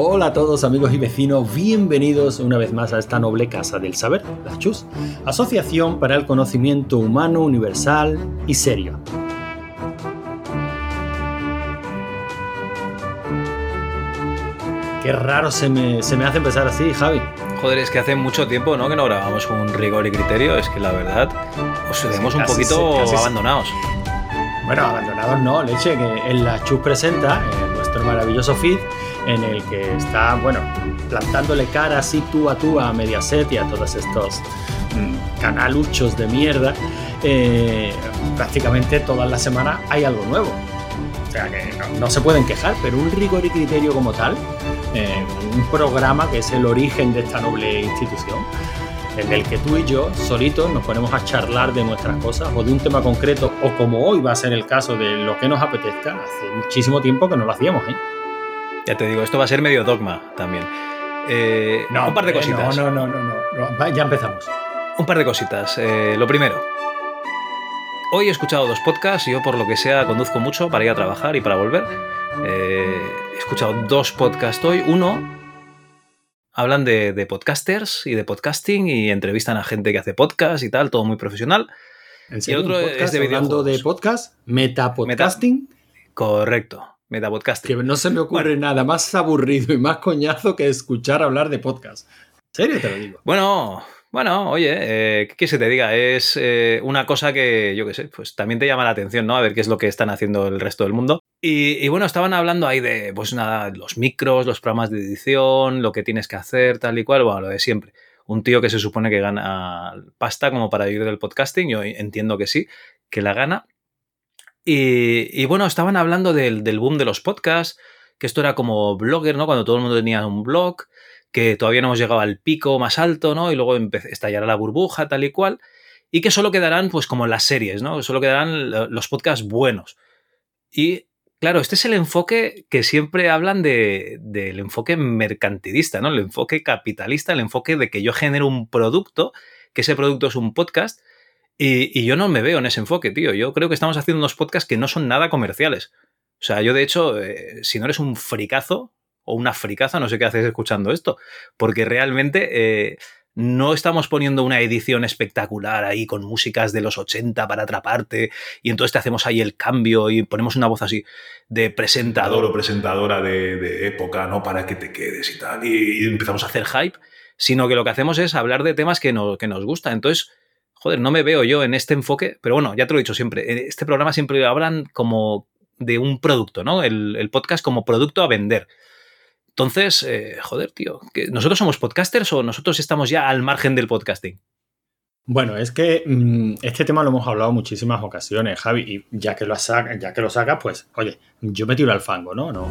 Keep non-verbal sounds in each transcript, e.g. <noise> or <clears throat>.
Hola a todos amigos y vecinos, bienvenidos una vez más a esta noble casa del saber, la CHUS, Asociación para el Conocimiento Humano Universal y Serio. Qué raro se me, se me hace empezar así, Javi. Joder, es que hace mucho tiempo ¿no? que no grabamos con rigor y criterio. Es que la verdad os vemos un poquito abandonados. Bueno, abandonados no, leche, que en la Chus presenta, en nuestro maravilloso feed, en el que está, bueno, plantándole cara así tú a tú a Mediaset y a todos estos mm, canaluchos de mierda, eh, prácticamente todas las semanas hay algo nuevo. O sea que no, se pueden quejar, pero un rigor y criterio como tal, eh, un programa que es el origen de esta noble institución, en el que tú y yo solitos nos ponemos a charlar de nuestras cosas o de un tema concreto, o como hoy va a ser el caso de lo que nos apetezca, hace muchísimo tiempo que no lo hacíamos, ¿eh? Ya te digo, esto va a ser medio dogma también. Eh, no, un par de cositas. No, no, no, no, ya empezamos. Un par de cositas. Eh, lo primero, hoy he escuchado dos podcasts yo por lo que sea conduzco mucho para ir a trabajar y para volver. Eh, he escuchado dos podcasts hoy. Uno, hablan de, podcasters y de podcasting y entrevistan a gente que hace podcast y tal, todo muy profesional. y otro es de hablando de podcast, metapodcasting. Correcto. Metapodcast. Que no se me ocurre nada más aburrido y más coñazo que escuchar hablar de podcast. ¿En serio te lo digo? Bueno, bueno, oye, eh, ¿qué se te diga? Es eh, una cosa que, yo qué sé, pues también te llama la atención, ¿no? A ver qué es lo que están haciendo el resto del mundo. Y, bueno, estaban hablando ahí de, pues nada, los micros, los programas de edición, lo que tienes que hacer, tal y cual, bueno, lo de siempre. Un tío que se supone que gana pasta como para vivir del podcasting, yo entiendo que sí, que la gana, y, bueno, estaban hablando del, boom de los podcasts, que esto era como blogger, ¿no? Cuando todo el mundo tenía un blog, que todavía no hemos llegado al pico más alto, ¿no? Y luego estallará la burbuja, tal y cual. Y que solo quedarán, pues, como las series, ¿no? Solo quedarán los podcasts buenos. Y claro, este es el enfoque que siempre hablan de, del enfoque mercantilista, ¿no? El enfoque capitalista, el enfoque de que yo genero un producto, que ese producto es un podcast, y, yo no me veo en ese enfoque, tío. Yo creo que estamos haciendo unos podcasts que no son nada comerciales. O sea, yo de hecho, eh, si no eres un fricazo o una fricaza, no sé qué haces escuchando esto, porque realmente eh, no estamos poniendo una edición espectacular ahí con músicas de los 80 para atraparte y entonces te hacemos ahí el cambio y ponemos una voz así de presentador o presentadora de, época, ¿no? Para que te quedes y tal, y, empezamos a hacer hype, sino que lo que hacemos es hablar de temas que, que nos gustan. Entonces, joder, no me veo yo en este enfoque, pero bueno, ya te lo he dicho siempre, en este programa siempre hablan como de un producto, ¿no? El, podcast como producto a vender. Entonces, eh, joder, tío, ¿nosotros somos podcasters o nosotros estamos ya al margen del podcasting? Bueno, es que mm, este tema lo hemos hablado muchísimas ocasiones, Javi, y ya que lo saca, ya que lo sacas, pues, oye, yo me tiro al fango, ¿no? No,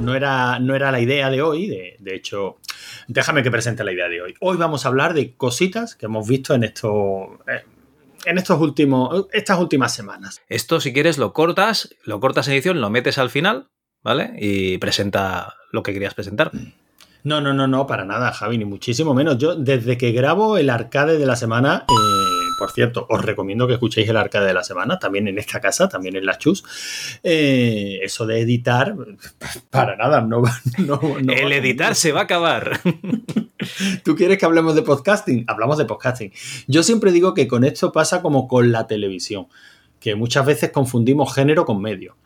no era, no era la idea de hoy, de, de hecho, déjame que presente la idea de hoy. Hoy vamos a hablar de cositas que hemos visto en esto. Eh, en estos últimos, estas últimas semanas. Esto, si quieres, lo cortas, lo cortas en edición, lo metes al final, ¿vale? Y presenta lo que querías presentar. No, no, no, no, para nada, Javi, ni muchísimo menos. Yo, desde que grabo el arcade de la semana, eh, por cierto, os recomiendo que escuchéis el arcade de la semana, también en esta casa, también en la Chus. Eh, eso de editar, <laughs> para nada, no va. el editar se va a acabar. <laughs> ¿Tú quieres que hablemos de podcasting? Hablamos de podcasting. Yo siempre digo que con esto pasa como con la televisión, que muchas veces confundimos género con medio.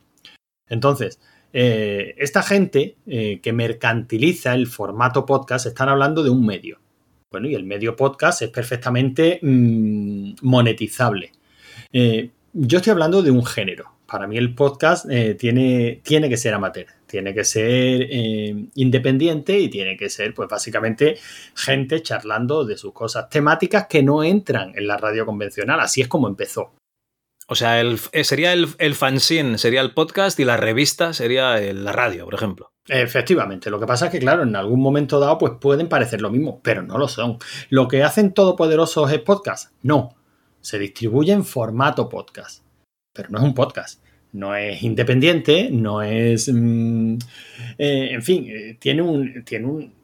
Entonces, eh, esta gente eh, que mercantiliza el formato podcast están hablando de un medio. Bueno, y el medio podcast es perfectamente mm, monetizable. Eh, yo estoy hablando de un género. Para mí el podcast eh, tiene, tiene que ser amateur, tiene que ser eh, independiente y tiene que ser, pues básicamente, gente charlando de sus cosas temáticas que no entran en la radio convencional. Así es como empezó. O sea, el, sería el, el fanzine, sería el podcast y la revista sería la radio, por ejemplo. Efectivamente, lo que pasa es que, claro, en algún momento dado, pues pueden parecer lo mismo, pero no lo son. ¿Lo que hacen todopoderosos es podcast? No. Se distribuye en formato podcast, pero no es un podcast. No es independiente, no es. Mm, eh, en fin, eh, tiene un. Tiene un,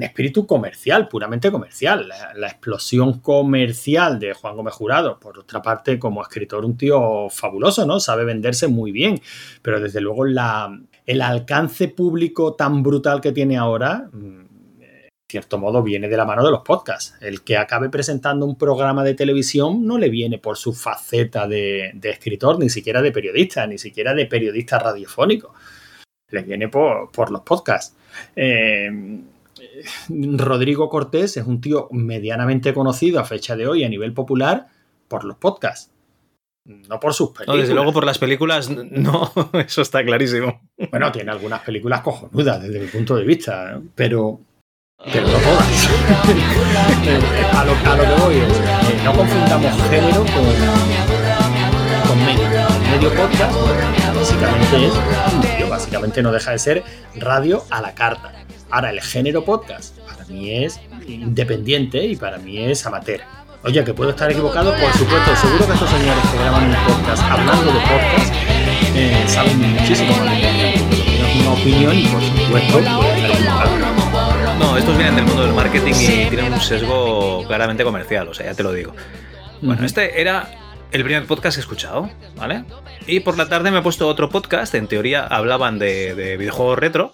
espíritu comercial, puramente comercial. La, explosión comercial de Juan Gómez Jurado, por otra parte, como escritor, un tío fabuloso, ¿no? Sabe venderse muy bien, pero desde luego la, el alcance público tan brutal que tiene ahora, mm, en cierto modo, viene de la mano de los podcasts. El que acabe presentando un programa de televisión no le viene por su faceta de, escritor, ni siquiera de periodista, ni siquiera de periodista radiofónico. Le viene por, los podcasts. Eh, Rodrigo Cortés es un tío medianamente conocido a fecha de hoy a nivel popular por los podcasts. No por sus películas. No, desde luego por las películas, no, <laughs> eso está clarísimo. Bueno, tiene algunas películas cojonudas desde mi punto de vista, pero, pero no todas. <laughs> a, lo, que voy es, eh, no confundamos género con, con medio. Medio podcast, básicamente es, básicamente no deja de ser radio a la carta. Ahora, el género podcast para mí es independiente y para mí es amateur. Oye, que puedo estar equivocado, por supuesto. Seguro que estos señores que graban un podcast hablando de podcast eh, saben muchísimo más de una opinión y, por supuesto, No, estos vienen del mundo del marketing y tienen un sesgo claramente comercial, o sea, ya te lo digo. Bueno, este era el primer podcast que he escuchado, ¿vale? Y por la tarde me he puesto otro podcast, en teoría hablaban de, de videojuegos retro,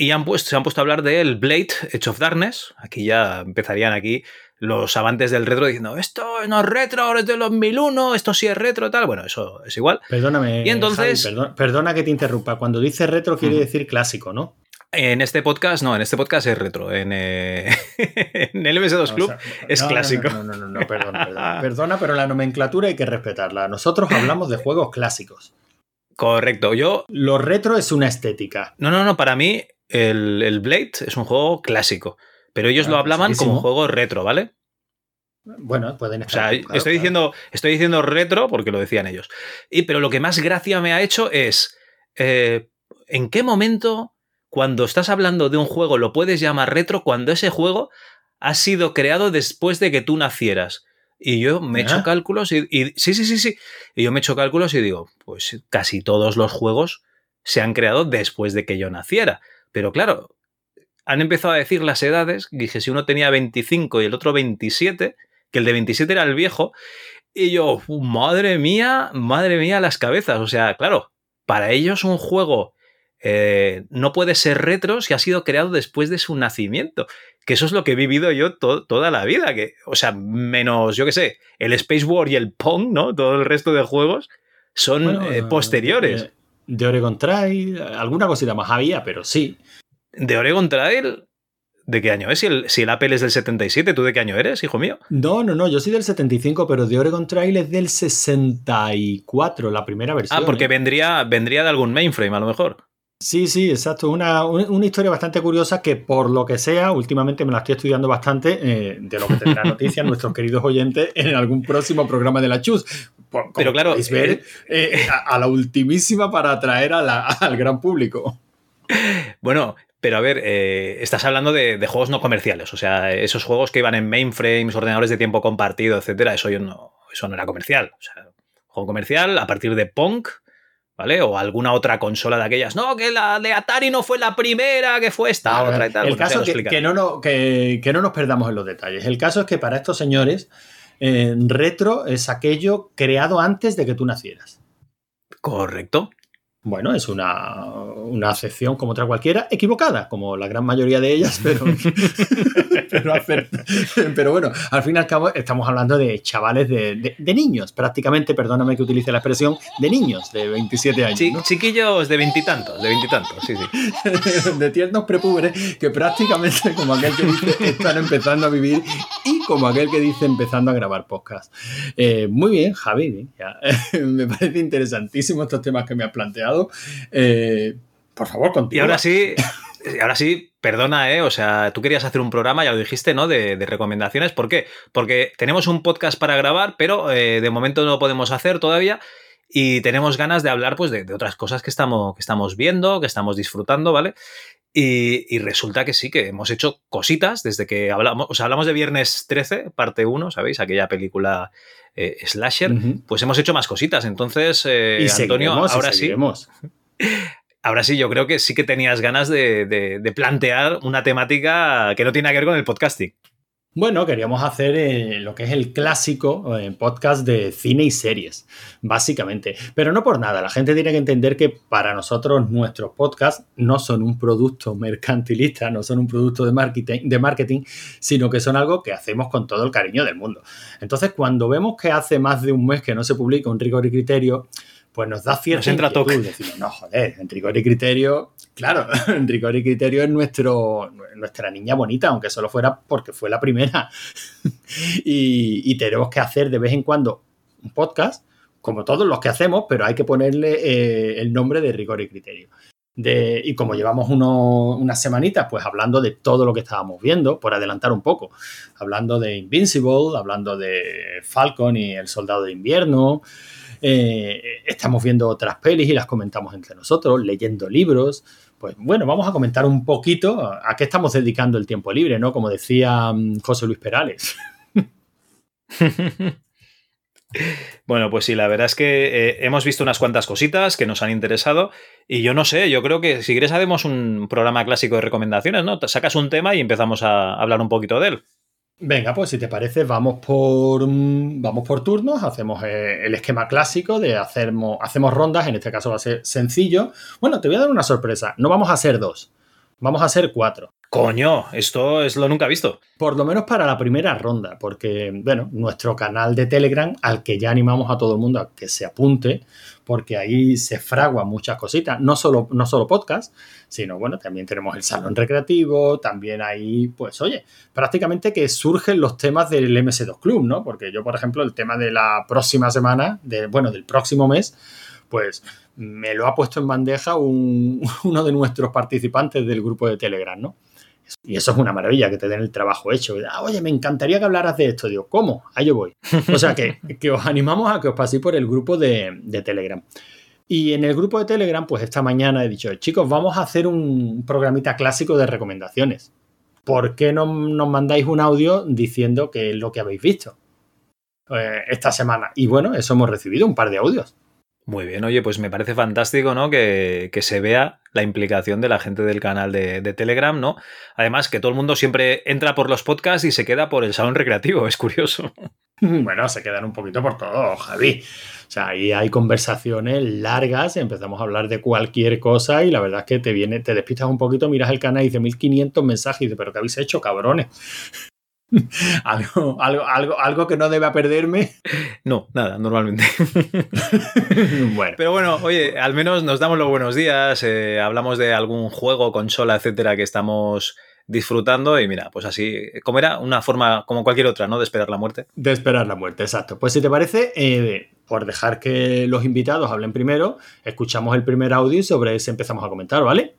y han puesto, se han puesto a hablar del Blade Edge of Darkness. Aquí ya empezarían aquí los amantes del retro diciendo, esto no es retro, es de los 2001, esto sí es retro, tal. Bueno, eso es igual. Perdóname. Y entonces... perdona, que te interrumpa. Cuando dice retro quiere decir clásico, ¿no? En este podcast, no, en este podcast es retro. En, eh, <laughs> el MS2 Club es clásico. No, no, no, no, perdona, perdona. Perdona, pero la nomenclatura hay que respetarla. Nosotros hablamos de juegos clásicos. Correcto, yo... Lo retro es una estética. No, no, no, para mí el, Blade es un juego clásico, pero ellos lo ah, hablaban como juego retro, ¿vale? Bueno, pueden estar. O sea, estoy, Diciendo, estoy diciendo retro porque lo decían ellos. Y, pero lo que más gracia me ha hecho es. Eh, ¿En qué momento, cuando estás hablando de un juego, lo puedes llamar retro cuando ese juego ha sido creado después de que tú nacieras? Y yo me he hecho cálculos y, y, Sí, sí, sí, sí. Y yo me he hecho cálculos y digo, pues casi todos los juegos se han creado después de que yo naciera. Pero claro, han empezado a decir las edades, dije, si uno tenía 25 y el otro 27, que el de 27 era el viejo, y yo, madre mía, madre mía las cabezas, o sea, claro, para ellos un juego eh, no puede ser retro si ha sido creado después de su nacimiento. Que eso es lo que he vivido yo toda la vida. Que, o sea, menos, yo qué sé, el Space War y el Pong, ¿no? Todo el resto de juegos son eh, posteriores. Eh, de Oregon Trail, alguna cosita más había, pero sí. ¿De Oregon Trail? ¿De qué año es? Si el, si el, Apple es del 77, ¿tú de qué año eres, hijo mío? No, no, no, yo soy del 75, pero de Oregon Trail es del 64, la primera versión. Ah, porque ¿eh? vendría, vendría de algún mainframe, a lo mejor. Sí, sí, exacto. Una, una, historia bastante curiosa que, por lo que sea, últimamente me la estoy estudiando bastante, eh, de lo que tendrá <laughs> noticias nuestros queridos oyentes en algún próximo programa de la Chus. Pero claro, ver, eh, eh, a, la ultimísima para atraer al gran público. <laughs> Bueno, pero a ver, estás hablando de, juegos no comerciales, o sea, esos juegos que iban en mainframes, ordenadores de tiempo compartido, etcétera, eso yo no, eso no era comercial. O sea, juego comercial a partir de Punk ¿vale? O alguna otra consola de aquellas. No, que la de Atari no fue la primera, que fue esta, otra y tal. El caso es que, no, que, no nos perdamos en los detalles. El caso es que para estos señores, eh, retro es aquello creado antes de que tú nacieras. Correcto. Bueno, es una, una acepción como otra cualquiera, equivocada, como la gran mayoría de ellas, pero, <laughs> pero, bueno, al fin y al cabo estamos hablando de chavales de, niños, prácticamente, perdóname que utilice la expresión, de niños de 27 años. Chiquillos de veintitantos, de veintitantos, sí, sí. <laughs> de tiernos prepúberes que prácticamente, como aquel que dice, están empezando a vivir y como aquel que dice, empezando a grabar podcast. Eh, muy bien, Javi, <laughs> me parece interesantísimo estos temas que me has planteado eh, por favor, continúa. Y ahora sí, ahora sí, perdona, ¿eh? O sea, tú querías hacer un programa, ya lo dijiste, ¿no? De, recomendaciones. ¿Por qué? Porque tenemos un podcast para grabar, pero eh, de momento no lo podemos hacer todavía. Y tenemos ganas de hablar, pues, de, otras cosas que estamos, que estamos viendo, que estamos disfrutando, ¿vale? Y, resulta que sí, que hemos hecho cositas desde que hablamos, o sea, hablamos de Viernes 13, parte 1, ¿sabéis? Aquella película eh, slasher, pues hemos hecho más cositas. Entonces, eh, Antonio, ahora sí. <laughs> Ahora sí, yo creo que sí que tenías ganas de, plantear una temática que no tiene que ver con el podcasting. Bueno, queríamos hacer eh, lo que es el clásico eh, podcast de cine y series, básicamente. Pero no por nada, la gente tiene que entender que para nosotros nuestros podcasts no son un producto <laughs> mercantilista, no son un producto de marketing, de marketing, sino que son algo que hacemos con todo el cariño del mundo. Entonces, cuando vemos que hace más de un mes que no se publica un rigor y criterio, pues nos da cierta nos inquietud. Decimos, no, joder, en rigor y criterio, claro, <laughs> en rigor y criterio es nuestro, nuestra niña bonita, aunque solo fuera porque fue la primera. <laughs> y, y, tenemos que hacer de vez en cuando un podcast, como todos los que hacemos, pero hay que ponerle eh, el nombre de rigor y criterio. De, y como llevamos uno, unas semanitas, pues hablando de todo lo que estábamos viendo, por adelantar un poco, hablando de Invincible, hablando de Falcon y el Soldado de Invierno, eh, estamos viendo otras pelis y las comentamos entre nosotros, leyendo libros. Pues bueno, vamos a comentar un poquito a qué estamos dedicando el tiempo libre, ¿no? Como decía mm, José Luis Perales. <laughs> Bueno, pues sí, la verdad es que eh, hemos visto unas cuantas cositas que nos han interesado y yo no sé, yo creo que si quieres hacemos un programa clásico de recomendaciones, ¿no? Sacas un tema y empezamos a hablar un poquito de él. Venga, pues si te parece, vamos por, mm, vamos por turnos, hacemos eh, el esquema clásico de hacemos, hacemos rondas, en este caso va a ser sencillo. Bueno, te voy a dar una sorpresa, no vamos a hacer dos, vamos a hacer cuatro. Coño, esto es lo nunca visto. Por lo menos para la primera ronda, porque, bueno, nuestro canal de Telegram, al que ya animamos a todo el mundo a que se apunte, porque ahí se fraguan muchas cositas, no solo, no solo podcast, sino, bueno, también tenemos el salón recreativo, también ahí, pues, oye, prácticamente que surgen los temas del MS2 Club, ¿no? Porque yo, por ejemplo, el tema de la próxima semana, de, bueno, del próximo mes, pues me lo ha puesto en bandeja <laughs> uno de nuestros participantes del grupo de Telegram, ¿no? Y eso es una maravilla, que te den el trabajo hecho. Ah, oye, me encantaría que hablaras de esto. Digo, ¿cómo? Ahí yo voy. O sea, que, <laughs> que os animamos a que os paséis por el grupo de, de, Telegram. Y en el grupo de Telegram, pues esta mañana he dicho, chicos, vamos a hacer un programita clásico de recomendaciones. ¿Por qué no nos mandáis un audio diciendo qué es lo que habéis visto eh, esta semana? Y bueno, eso hemos recibido un par de audios. Muy bien, oye, pues me parece fantástico, ¿no? Que, que se vea la implicación de la gente del canal de, de, Telegram, ¿no? Además, que todo el mundo siempre entra por los podcasts y se queda por el salón recreativo, es curioso. <laughs> Bueno, se quedan un poquito por todo, Javi. O sea, ahí hay conversaciones largas, empezamos a hablar de cualquier cosa y la verdad es que te viene, te despistas un poquito, miras el canal y dice 1500 mensajes y dices, pero ¿qué habéis hecho, cabrones? <laughs> ¿Algo, algo, algo, algo que no deba perderme. No, nada, normalmente. <laughs> bueno. Pero bueno, oye, al menos nos damos los buenos días, eh, hablamos de algún juego, consola, etcétera, que estamos disfrutando y mira, pues así, como era una forma como cualquier otra, ¿no? De esperar la muerte. De esperar la muerte, exacto. Pues si te parece, eh, por dejar que los invitados hablen primero, escuchamos el primer audio y sobre ese empezamos a comentar, ¿vale?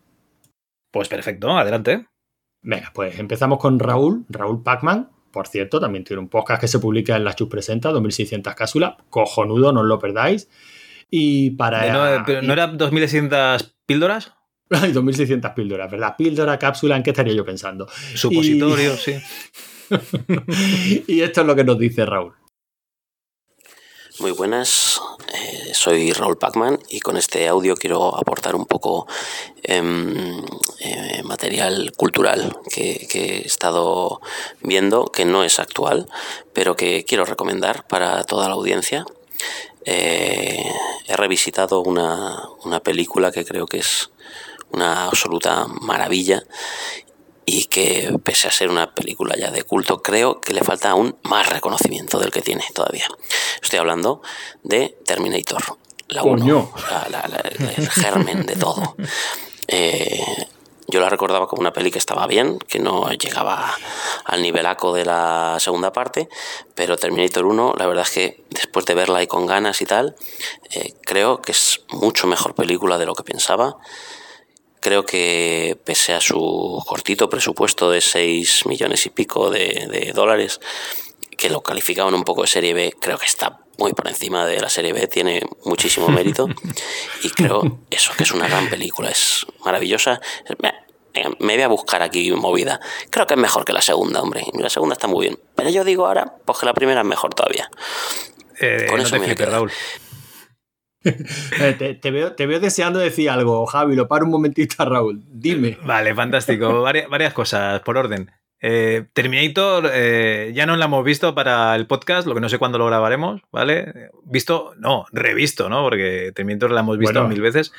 Pues perfecto, adelante. Venga, pues empezamos con Raúl, Raúl Pacman. Por cierto, también tiene un podcast que se publica en la Chus Presenta, 2600 cápsulas. Cojonudo, no os lo perdáis. Y para. No, <laughs> pero ¿No era 2600 píldoras? Ay, 2600 píldoras, ¿verdad? Píldora, cápsula, ¿en qué estaría yo pensando? Supositorio, sí. <laughs> y esto es lo que nos dice Raúl. Muy buenas, eh, soy Raúl Pacman y con este audio quiero aportar un poco eh, eh, material cultural que, que, he estado viendo, que no es actual, pero que quiero recomendar para toda la audiencia. Eh, he revisitado una, una película que creo que es una absoluta maravilla y que pese a ser una película ya de culto, creo que le falta aún más reconocimiento del que tiene todavía. Estoy hablando de Terminator, la 1, el germen de todo. Eh, yo la recordaba como una peli que estaba bien, que no llegaba al nivelaco de la segunda parte, pero Terminator 1, la verdad es que después de verla y con ganas y tal, eh, creo que es mucho mejor película de lo que pensaba. Creo que pese a su cortito presupuesto de 6 millones y pico de, dólares, que lo calificaban un poco de serie B, creo que está muy por encima de la serie B, tiene muchísimo <laughs> mérito y creo eso, que es una gran película, es maravillosa. Me, voy a buscar aquí movida. Creo que es mejor que la segunda, hombre. La segunda está muy bien. Pero yo digo ahora, pues que la primera es mejor todavía. Eh, Con eso me Raúl. Eh, te, veo, te veo deseando decir algo, Javi, lo paro un momentito a Raúl. Dime. Vale, fantástico. varias, cosas por orden. Eh, Terminator eh, ya no la hemos visto para el podcast, lo que no sé cuándo lo grabaremos, ¿vale? Visto, no, revisto, ¿no? Porque Terminator la hemos visto mil veces.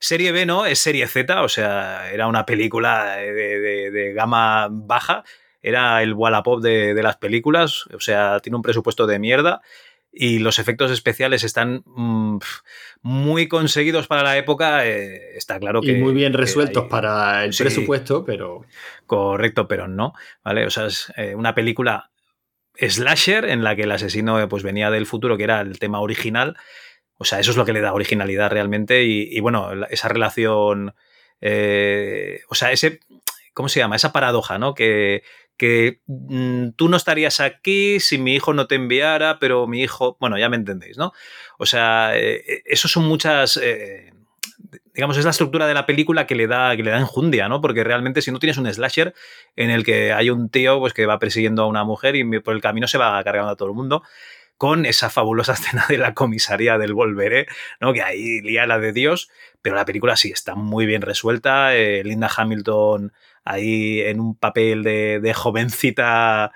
Serie B no, es serie Z, o sea, era una película de, gama baja, era el Wallapop de, de las películas, o sea, tiene un presupuesto de mierda y los efectos especiales están mm, muy conseguidos para la época, eh, está claro que... Y muy bien resueltos para el presupuesto, pero... Correcto, pero no, ¿vale? O sea, es eh, una película slasher en la que el asesino pues venía del futuro, que era el tema original. O sea, eso es lo que le da originalidad realmente y, bueno, esa relación... Eh, o sea, ese... ¿Cómo se llama? Esa paradoja, ¿no? Que que mm, tú no estarías aquí si mi hijo no te enviara, pero mi hijo, bueno, ya me entendéis, ¿no? O sea, eh, eh, eso son muchas... Eh, digamos, es la estructura de la película que le da, que le da enjundia, ¿no? Porque realmente si no tienes un slasher en el que hay un tío pues, que va persiguiendo a una mujer y por el camino se va cargando a todo el mundo, con esa fabulosa <laughs> escena de la comisaría del Volveré, ¿no? Que ahí lía la de Dios, pero la película sí está muy bien resuelta. Linda Hamilton ahí en un papel de, jovencita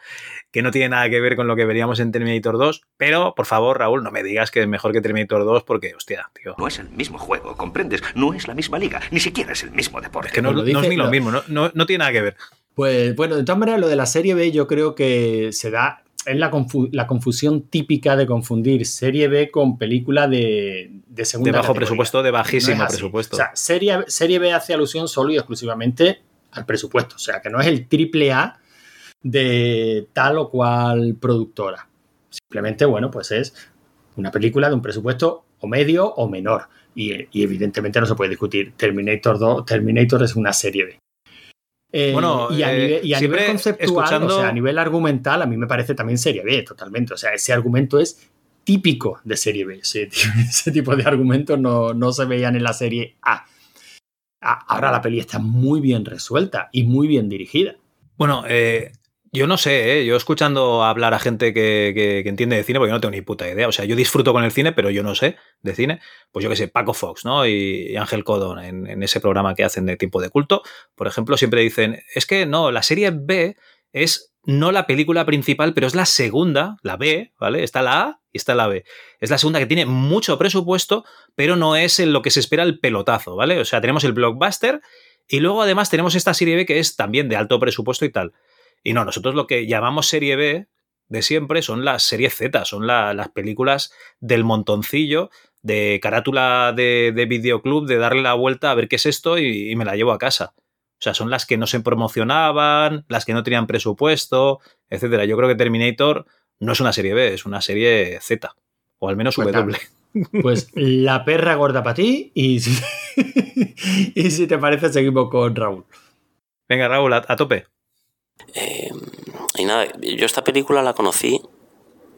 que no tiene nada que ver con lo que veríamos en Terminator 2, pero por favor, Raúl, no me digas que es mejor que Terminator 2 porque, hostia, tío. No es el mismo juego, ¿comprendes? No es la misma liga, ni siquiera es el mismo deporte. Es que no, es ni lo mismo, no, no, tiene nada que ver. Pues bueno, de todas maneras, lo de la serie B yo creo que se da es la, confusión típica de confundir serie B con película de, de segunda De bajo presupuesto, de bajísimo presupuesto. O sea, serie, serie B hace alusión solo y exclusivamente al presupuesto. O sea, que no es el triple A de tal o cual productora. Simplemente, bueno, pues es una película de un presupuesto o medio o menor. Y, evidentemente no se puede discutir. Terminator 2, Terminator es una serie B. Eh, bueno, y a, eh, nivel, conceptual, o sea, a nivel argumental, a mí me parece también serie B, totalmente. O sea, ese argumento es típico de serie B. Ese, <laughs> tipo de argumentos no, no se veían en la serie A. Ahora la peli está muy bien resuelta y muy bien dirigida. Bueno, eh, yo no sé, ¿eh? yo escuchando hablar a gente que, entiende de cine, porque yo no tengo ni puta idea. O sea, yo disfruto con el cine, pero yo no sé de cine. Pues yo qué sé, Paco Fox, ¿no? Y, Ángel Codon en, en, ese programa que hacen de tiempo de culto, por ejemplo, siempre dicen, es que no, la serie B es no la película principal, pero es la segunda, la B, ¿vale? Está la A y está la B. Es la segunda que tiene mucho presupuesto, pero no es en lo que se espera el pelotazo, ¿vale? O sea, tenemos el blockbuster y luego además tenemos esta serie B que es también de alto presupuesto y tal. Y no, nosotros lo que llamamos serie B de siempre son las series Z, son las películas del montoncillo, de carátula de, videoclub, de darle la vuelta a ver qué es esto y me la llevo a casa. O sea, son las que no se promocionaban, las que no tenían presupuesto, etcétera. Yo creo que Terminator no es una serie B, es una serie Z. O al menos pues W. <laughs> Pues la perra gorda para ti y si, <laughs> y si te parece seguimos con Raúl. Venga, Raúl, a, tope. Eh, y nada, yo esta película la conocí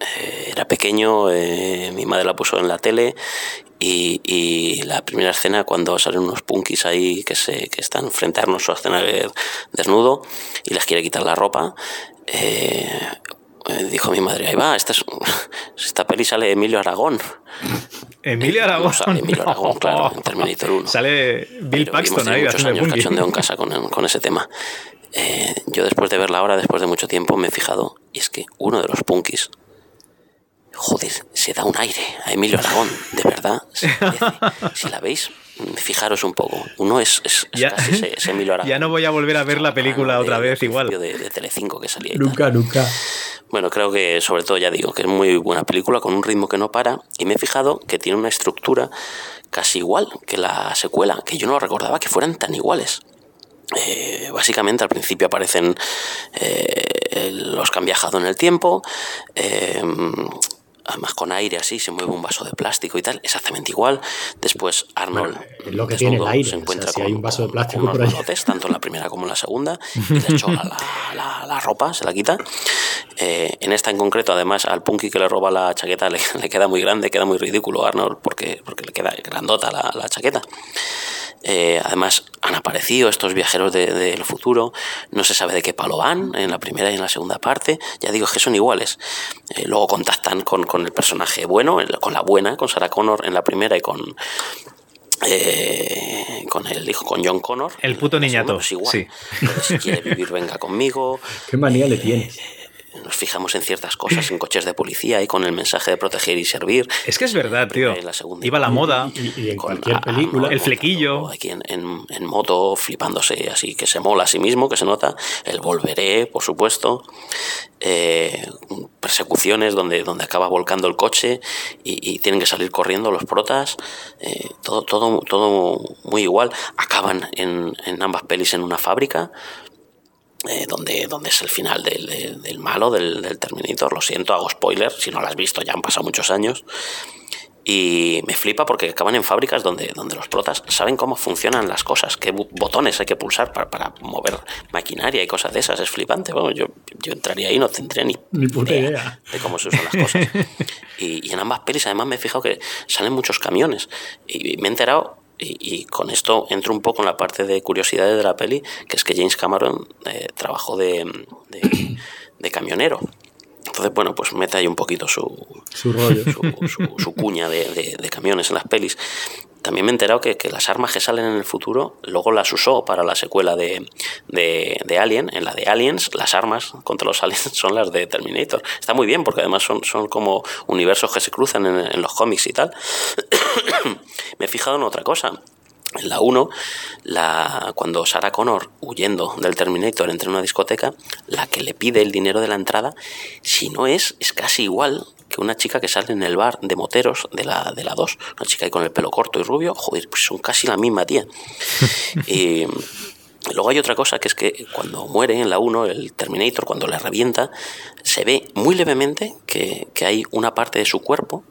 era pequeño, eh, mi madre la puso en la tele y, la primera escena cuando salen unos punkis ahí que, se, que están frente a Arnold Schwarzenegger desnudo y les quiere quitar la ropa, eh, dijo mi madre, ahí va, esta, es, <laughs> esta peli sale Emilio Aragón. Emilio <laughs> Aragón. sale Emilio Aragón, <laughs> claro, en Terminator 1. Sale Bill Paxton ahí. muchos años cachondeo en casa con, con ese tema. yo después de verla ahora, después de mucho tiempo, me he fijado, y es que uno de los punkis joder, se da un aire a Emilio Aragón, de verdad. <laughs> Si la veis, fijaros un poco. Uno es, ya, casi ese, Emilio Aragón. Ya no voy a volver a ver la película otra vez igual. De, de Telecinco que salía. nunca, nunca. Bueno, creo que sobre todo ya digo que es muy buena película con un ritmo que no para y me he fijado que tiene una estructura casi igual que la secuela, que yo no recordaba que fueran tan iguales. Eh, básicamente al principio aparecen eh, los que han viajado en el tiempo, eh, además con aire así, se mueve un vaso de plástico y tal, exactamente igual. Después Arnold lo que tiene el aire, se encuentra con, un vaso de plástico por tanto en la primera como en la segunda, <laughs> y le chola la, la, ropa, se la quita. Eh, en esta en concreto, además, al punky que le roba la chaqueta le, <laughs> queda muy grande, queda muy ridículo Arnold porque, porque le queda grandota la, la chaqueta. Eh, además, han aparecido estos viajeros del futuro. No se sabe de qué palo van en la primera y en la segunda parte. Ya digo que son iguales. Eh, luego contactan con, con, el personaje bueno, con la buena, con Sarah Connor en la primera y con, eh, con el hijo, con John Connor. El puto niñato. Es igual. Sí. Si quiere vivir, venga conmigo. ¿Qué manía le tienes? Nos fijamos en ciertas cosas, en coches de policía y con el mensaje de proteger y servir. Es que es verdad, tío. En la segunda Iba la moda. Y, y en con cualquier a- a- película. El flequillo. Aquí en, en- en moto, flipándose así, que se mola a sí mismo, que se nota. El volveré, por supuesto. Eh, persecuciones donde, donde acaba volcando el coche y, y tienen que salir corriendo los protas. Eh, todo, todo, todo muy igual. Acaban en, en ambas pelis en una fábrica. Eh, donde, donde es el final del, del- del malo, del, del Terminator. Lo siento, hago spoiler. Si no lo has visto, ya han pasado muchos años. Y me flipa porque acaban en fábricas donde, donde los protas saben cómo funcionan las cosas, qué botones hay que pulsar para, para mover maquinaria y cosas de esas. Es flipante. Bueno, yo, yo entraría ahí y no tendría ni, Ni puta idea. de cómo se usan las cosas. <laughs> Y, y en ambas pelis, además, me he fijado que salen muchos camiones. Y me he enterado, y, y con esto entro un poco en la parte de curiosidades de la peli, que es que James Cameron eh, trabajó de, de- de camionero. Entonces, bueno, pues mete ahí un poquito su, Su rollo. su, su- su cuña de, de- de camiones en las pelis. También me he enterado que, que las armas que salen en el futuro luego las usó para la secuela de, de, Alien. En la de Aliens, las armas contra los aliens <laughs> son las de Terminator. Está muy bien porque además son, son como universos que se cruzan en, los cómics y tal. <coughs> me he fijado en otra cosa. En la 1, la, cuando Sarah Connor, huyendo del Terminator, entra en una discoteca, la que le pide el dinero de la entrada, si no es, es casi igual que una chica que sale en el bar de moteros de la, de la 2. Una chica ahí con el pelo corto y rubio, joder, pues son casi la misma tía. <laughs> y luego hay otra cosa que es que cuando muere en la 1, el Terminator, cuando le revienta, se ve muy levemente que, que hay una parte de su cuerpo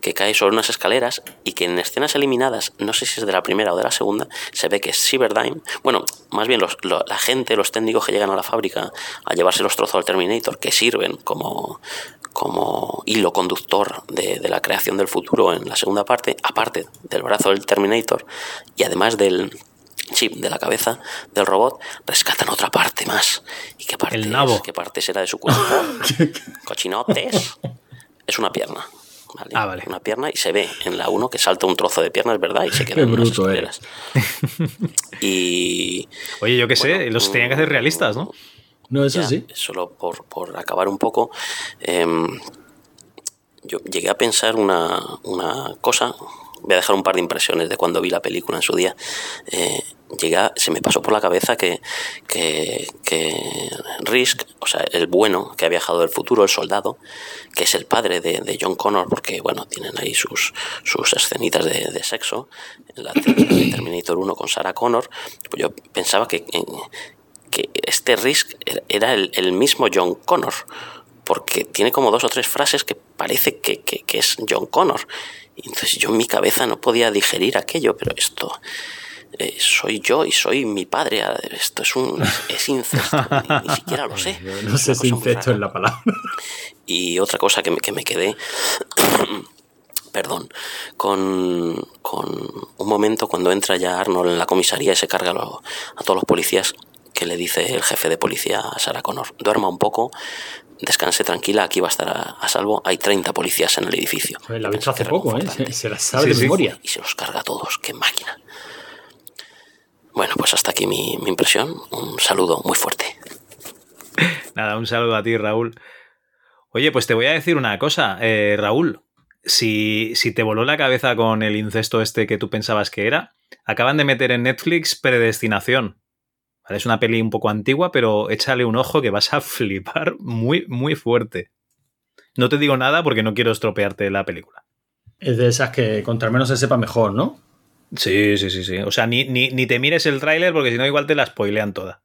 que cae sobre unas escaleras y que en escenas eliminadas, no sé si es de la primera o de la segunda, se ve que es Cyberdyne. Bueno, más bien los- lo- la gente, los técnicos que llegan a la fábrica a llevarse los trozos al Terminator, que sirven como hilo conductor de, de la creación del futuro en la segunda parte, aparte del brazo del Terminator y además del chip de la cabeza del robot, rescatan otra parte más. ¿Y qué parte, El nabo. es? ¿Qué parte será de su cuerpo? <laughs> Cochinotes. Es una pierna. ¿vale? Ah, vale. Una pierna y se ve en la 1 que salta un trozo de pierna, es verdad, y se <laughs> queda en unas bruto escaleras. <laughs> Y Oye, yo qué sé, los tenían que hacer realistas, ¿no? No, eso ya, sí. Solo por, por acabar un poco, em, yo llegué a pensar una, una cosa, voy a dejar un par de impresiones de cuando vi la película en su día. Eh, se me pasó por la cabeza que, que, que Risk, o sea, el bueno que ha viajado del futuro, el soldado, que es el padre de, de John Connor, porque bueno, tienen ahí sus, sus escenitas de, de sexo, en la de Terminator 1 con Sarah Connor, pues yo pensaba que, que este Risk era el, el mismo John Connor, porque tiene como dos o tres frases que parece que, que- que es John Connor. Y entonces yo en mi cabeza no podía digerir aquello, pero esto eh, soy yo y soy mi padre. ah, Esto es un es incesto, ni, ni <laughs> siquiera lo sé. No sé si incesto es la palabra. Y otra cosa que me, que me quedé, <coughs> perdón, con, con un momento cuando entra ya Arnold en la comisaría y se carga a, lo- a todos los policías, que le dice el jefe de policía a Sarah Connor, duerma un poco, descanse tranquila, aquí va a estar a, a salvo, hay 30 policías en el edificio. Joder, la ha hace que poco, ¿eh? Se, se la sabe Sí, de sí. memoria. Y se los carga a todos, qué máquina. Bueno, pues hasta aquí mi, mi impresión. Un saludo muy fuerte. <laughs> Nada, un saludo a ti, Raúl. Oye, pues te voy a decir una cosa, eh, Raúl. Si, si te voló la cabeza con el incesto este que tú pensabas que era, acaban de meter en Netflix Predestinación. ¿Vale? Es una peli un poco antigua, pero échale un ojo que vas a <laughs> flipar muy, muy fuerte. No te digo nada porque no quiero estropearte la película. Es de esas que contra menos se sepa mejor, ¿no? Sí, sí, sí, sí. O sea, ni, ni, ni te mires el tráiler porque si no igual te la spoilean toda.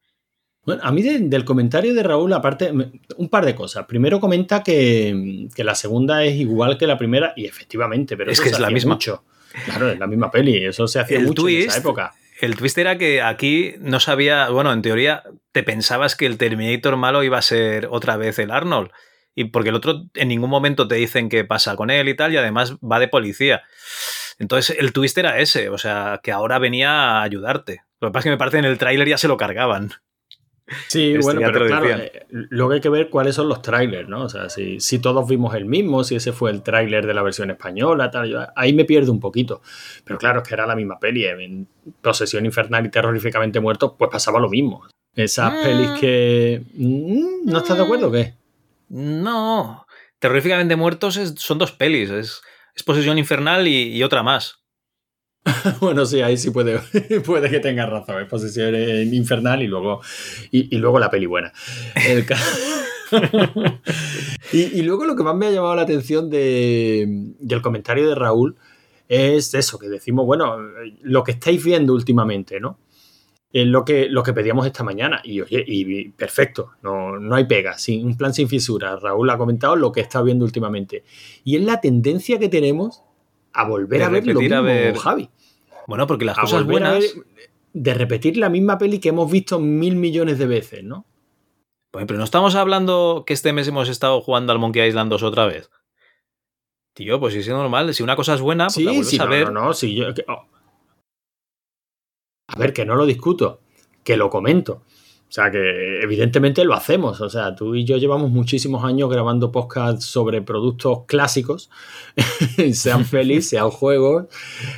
Bueno, a mí de- del comentario de Raúl, aparte, un par de cosas. Primero comenta que, que la segunda es igual que la primera, y efectivamente, pero Es eso que se es la misma. Mucho. Claro, es la misma peli, eso se hacía mucho en esa época. El twist era que aquí no sabía, bueno, en teoría te pensabas que el Terminator malo iba a ser otra vez el Arnold. Y porque el otro en ningún momento te dicen qué pasa con él y tal, y además va de policía. Entonces el twist era ese, o sea, que ahora venía a ayudarte. Lo que pasa es que me parece que en el tráiler ya se lo cargaban. Sí, Este, bueno, pero claro, eh, luego hay que ver cuáles son los trailers, ¿no? O sea, si, si todos vimos el mismo, si ese fue el tráiler de la versión española, tal, yo- ahí me pierdo un poquito. Pero claro, es que era la misma peli. En Posesión Infernal y Terroríficamente Muerto, pues pasaba lo mismo. Esas Mm. pelis que... Mm, ¿No estás de acuerdo o qué? No. Terroríficamente Muertos es- son dos pelis. Es, es Posesión Infernal y, y otra más. <laughs> Bueno, sí, ahí sí puede, <laughs> puede que tengas razón. Es Posesión Infernal y luego, y, luego la peli buena. <laughs> Y luego lo que más me ha llamado la atención de, del comentario de Raúl es eso, que decimos, bueno, lo que estáis viendo últimamente, ¿no? Es lo que, lo que pedíamos esta mañana. Y oye, y perfecto, no, no hay pega, sin, un plan sin fisuras. Raúl ha comentado lo que está viendo últimamente. Y es la tendencia que tenemos a volver De a ver lo repetir, a mismo, ver- Javi. Bueno, porque las A cosas buenas. ver- de repetir la misma peli que hemos visto mil millones de veces, ¿no? Pues, pero no estamos hablando que este mes hemos estado jugando al Monkey Island 2 otra vez. Tío, pues si es normal. Si una cosa es buena, pues la Sí, vuelves sí, a no, ver. no, no, sí, yo- que- oh. A ver, que no lo discuto, que lo comento. O sea, que evidentemente lo hacemos. O sea, tú y yo llevamos muchísimos años grabando podcasts sobre productos clásicos, <laughs> sean pelis, <laughs> sean juegos.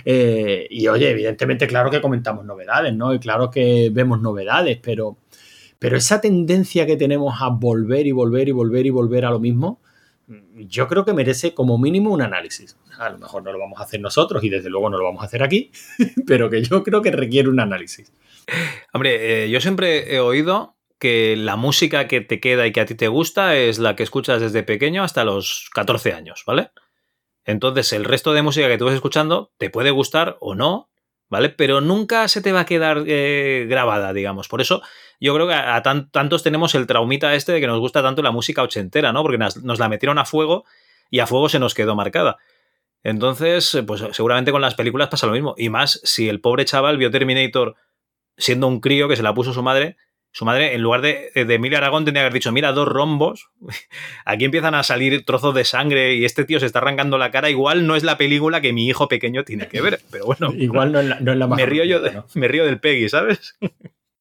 eh, y oye, evidentemente, claro que comentamos novedades, ¿no? Y claro que vemos novedades, pero, pero esa tendencia que tenemos a volver y volver y volver y volver a lo mismo, yo creo que merece como mínimo un análisis. A lo mejor no lo vamos a hacer nosotros y desde luego no lo vamos a hacer aquí, <laughs> pero que yo creo que requiere un análisis. Hombre, eh, yo siempre he oído que la música que te queda y que a ti te gusta es la que escuchas desde pequeño hasta los 14 años, ¿vale? Entonces, el resto de música que tú vas escuchando te puede gustar o no, ¿vale? Pero nunca se te va a quedar eh, grabada, digamos. Por eso yo creo que a, a tan- tantos tenemos el traumita este de que nos gusta tanto la música ochentera, ¿no? Porque nos, nos la metieron a fuego y a fuego se nos quedó marcada. Entonces, pues seguramente con las películas pasa lo mismo. Y más si el pobre chaval vio Terminator siendo un crío que se la puso su madre. Su madre, en lugar de, de Emilia Aragón, tendría que haber dicho: Mira, dos rombos. <laughs> Aquí empiezan a salir trozos de sangre y este tío se está arrancando la cara. Igual no es la película que mi hijo pequeño tiene que ver. Pero bueno, <laughs> Igual no es la, no es la más me río yo de- ¿no? me río del Peggy, ¿sabes? <laughs>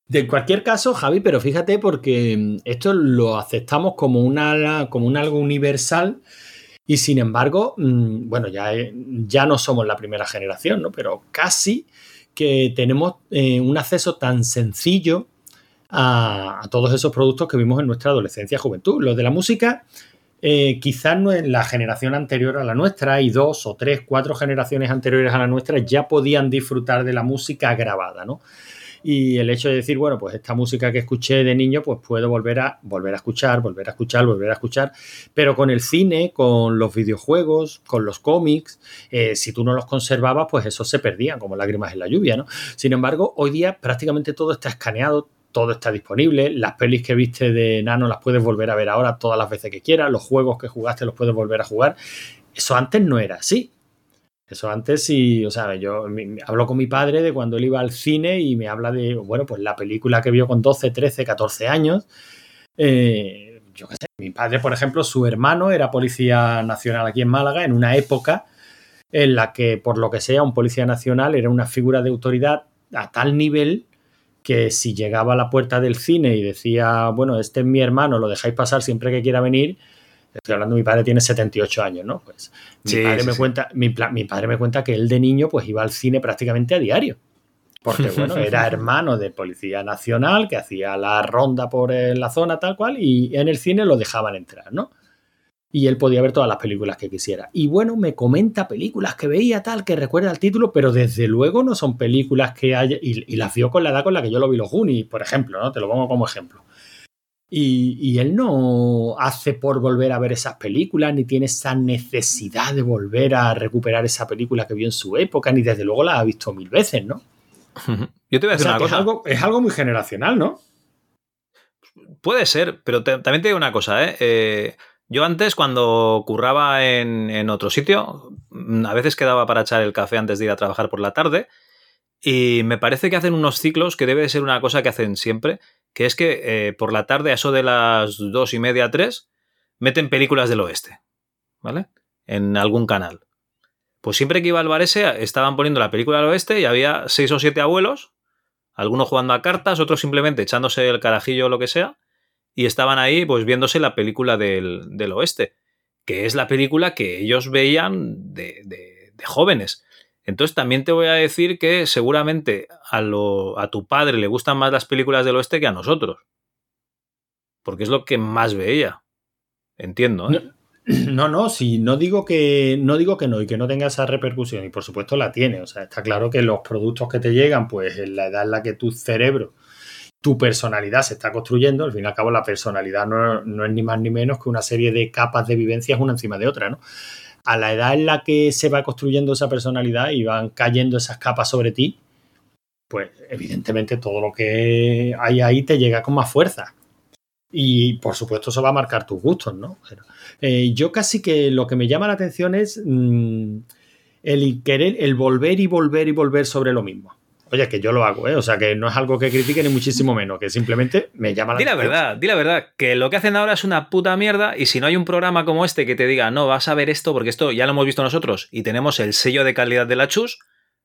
De cualquier caso, Javi, pero fíjate porque mm, esto lo aceptamos como, una, como un algo universal y sin embargo, mm, bueno, ya, eh, ya no somos la primera generación, ¿no? Pero casi que tenemos eh, un acceso tan sencillo a, todos esos productos que vimos en nuestra adolescencia juventud. Lo de la música, eh, quizás no en la generación anterior a la nuestra y dos o tres, cuatro generaciones anteriores a la nuestra ya podían disfrutar de la música grabada, ¿no? Y el hecho de decir, bueno, pues esta música que escuché de niño, pues puedo volver a, volver a escuchar, volver a escuchar, volver a escuchar. Pero con el cine, con los videojuegos, con los cómics, eh, si tú no los conservabas, pues esos se perdían, como lágrimas en la lluvia, ¿no? Sin embargo, hoy día prácticamente todo está escaneado, todo está disponible. Las pelis que viste de Nano las puedes volver a ver ahora todas las veces que quieras. Los juegos que jugaste los puedes volver a jugar. Eso antes no era así. Eso antes sí, o sea, yo mi- hablo con mi padre de cuando él iba al cine y me habla de, bueno, pues la película que vio con 12, 13, 14 años. Eh, yo qué sé, mi padre, por ejemplo, su hermano era policía nacional aquí en Málaga en una época en la que, por lo que sea, un policía nacional era una figura de autoridad a tal nivel que si llegaba a la puerta del cine y decía, bueno, este es mi hermano, lo dejáis pasar siempre que quiera venir, estoy hablando, mi padre tiene 78 años, ¿no? Pues mi, Sí, padre, sí, me sí. Cuenta, mi padre me cuenta que él de niño pues iba al cine prácticamente a diario. Porque, bueno, <laughs> era hermano de Policía Nacional que hacía la ronda por eh, la zona tal cual y en el cine lo dejaban entrar, ¿no? Y él podía ver todas las películas que quisiera. Y bueno, me comenta películas que veía tal, que recuerda el título, pero desde luego no son películas que haya. Y, y las vio con la edad con la que yo lo vi los Goonies, por ejemplo, ¿no? Te lo pongo como ejemplo. Y, y él no hace por volver a ver esas películas, ni tiene esa necesidad de volver a recuperar esa película que vio en su época, ni desde luego la ha visto mil veces, ¿no? <laughs> Yo te voy a O decir sea, una es cosa. algo, es algo muy generacional, ¿no? Puede ser, pero te- también te digo una cosa, ¿eh? Eh, yo antes, cuando curraba en, en otro sitio, mm, a veces quedaba para echar el café antes de ir a trabajar por la tarde. Y me parece que hacen unos ciclos que debe de ser una cosa que hacen siempre, que es que eh, por la tarde, a eso de las dos y media, tres, meten películas del oeste, ¿vale? En algún canal. Pues siempre que iba al bar ese, estaban poniendo la película del oeste y había seis o siete abuelos algunos jugando a cartas, otros simplemente echándose el carajillo o lo que sea, y estaban ahí pues viéndose la película del, del oeste, que es la película que ellos veían de, de, de jóvenes. Entonces también te voy a decir que seguramente a, lo, a tu padre le gustan más las películas del oeste que a nosotros. Porque es lo que más veía. Entiendo. ¿eh? No, <clears throat> no, sí, no digo que no digo que no y que no tenga esa repercusión y por supuesto la tiene, o sea, está claro que los productos que te llegan, pues en la edad en la que tu cerebro, tu personalidad se está construyendo, al fin y al cabo la personalidad no, no es ni más ni menos que una serie de capas de vivencias una encima de otra, ¿no? A la edad en la que se va construyendo esa personalidad y van cayendo esas capas sobre ti, pues evidentemente todo lo que hay ahí te llega con más fuerza. Y por supuesto eso va a marcar tus gustos, ¿no? Eh, yo casi que lo que me llama la atención es mmm, el querer, el volver y volver y volver sobre lo mismo. Oye, que yo lo hago, ¿eh? O sea, que no es algo que critique ni muchísimo menos, que simplemente me llama la di la atención. verdad, di la verdad, que lo que hacen ahora es una puta mierda y si no hay un programa como este que te diga, no, vas a ver esto porque esto ya lo hemos visto nosotros y tenemos el sello de calidad de la chus,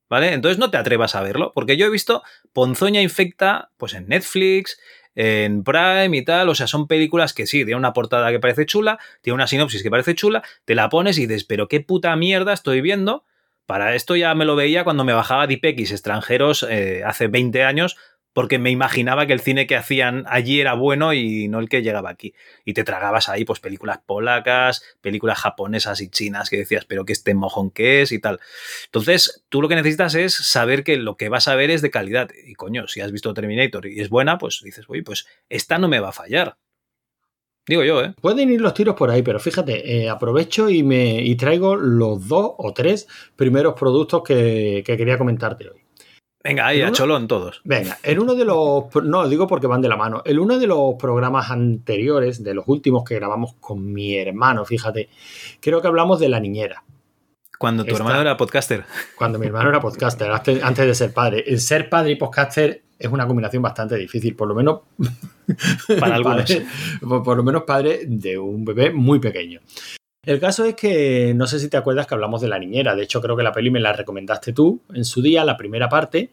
¿vale? Entonces no te atrevas a verlo, porque yo he visto Ponzoña Infecta, pues en Netflix, en Prime y tal, o sea, son películas que sí, tiene una portada que parece chula, tiene una sinopsis que parece chula, te la pones y dices, pero qué puta mierda estoy viendo. Para esto ya me lo veía cuando me bajaba DPX extranjeros eh, hace 20 años, porque me imaginaba que el cine que hacían allí era bueno y no el que llegaba aquí. Y te tragabas ahí, pues, películas polacas, películas japonesas y chinas que decías, pero que este mojón que es y tal. Entonces, tú lo que necesitas es saber que lo que vas a ver es de calidad. Y coño, si has visto Terminator y es buena, pues dices, oye, pues esta no me va a fallar. Digo yo, ¿eh? Pueden ir los tiros por ahí, pero fíjate, eh, aprovecho y, me, y traigo los dos o tres primeros productos que, que quería comentarte hoy. Venga, ahí, ¿En a uno? cholón todos. Venga, en uno de los. No, digo porque van de la mano. En uno de los programas anteriores, de los últimos que grabamos con mi hermano, fíjate, creo que hablamos de la niñera. Cuando tu Esta- hermano era podcaster. Cuando mi hermano era podcaster, antes antes de ser padre. El ser padre y podcaster es una combinación bastante difícil, por lo menos. <laughs> Para <laughs> algunos. padre- por, por lo menos padre de un bebé muy pequeño. El caso es que no sé si te acuerdas que hablamos de la niñera. De hecho, creo que la peli me la recomendaste tú en su día, la primera parte.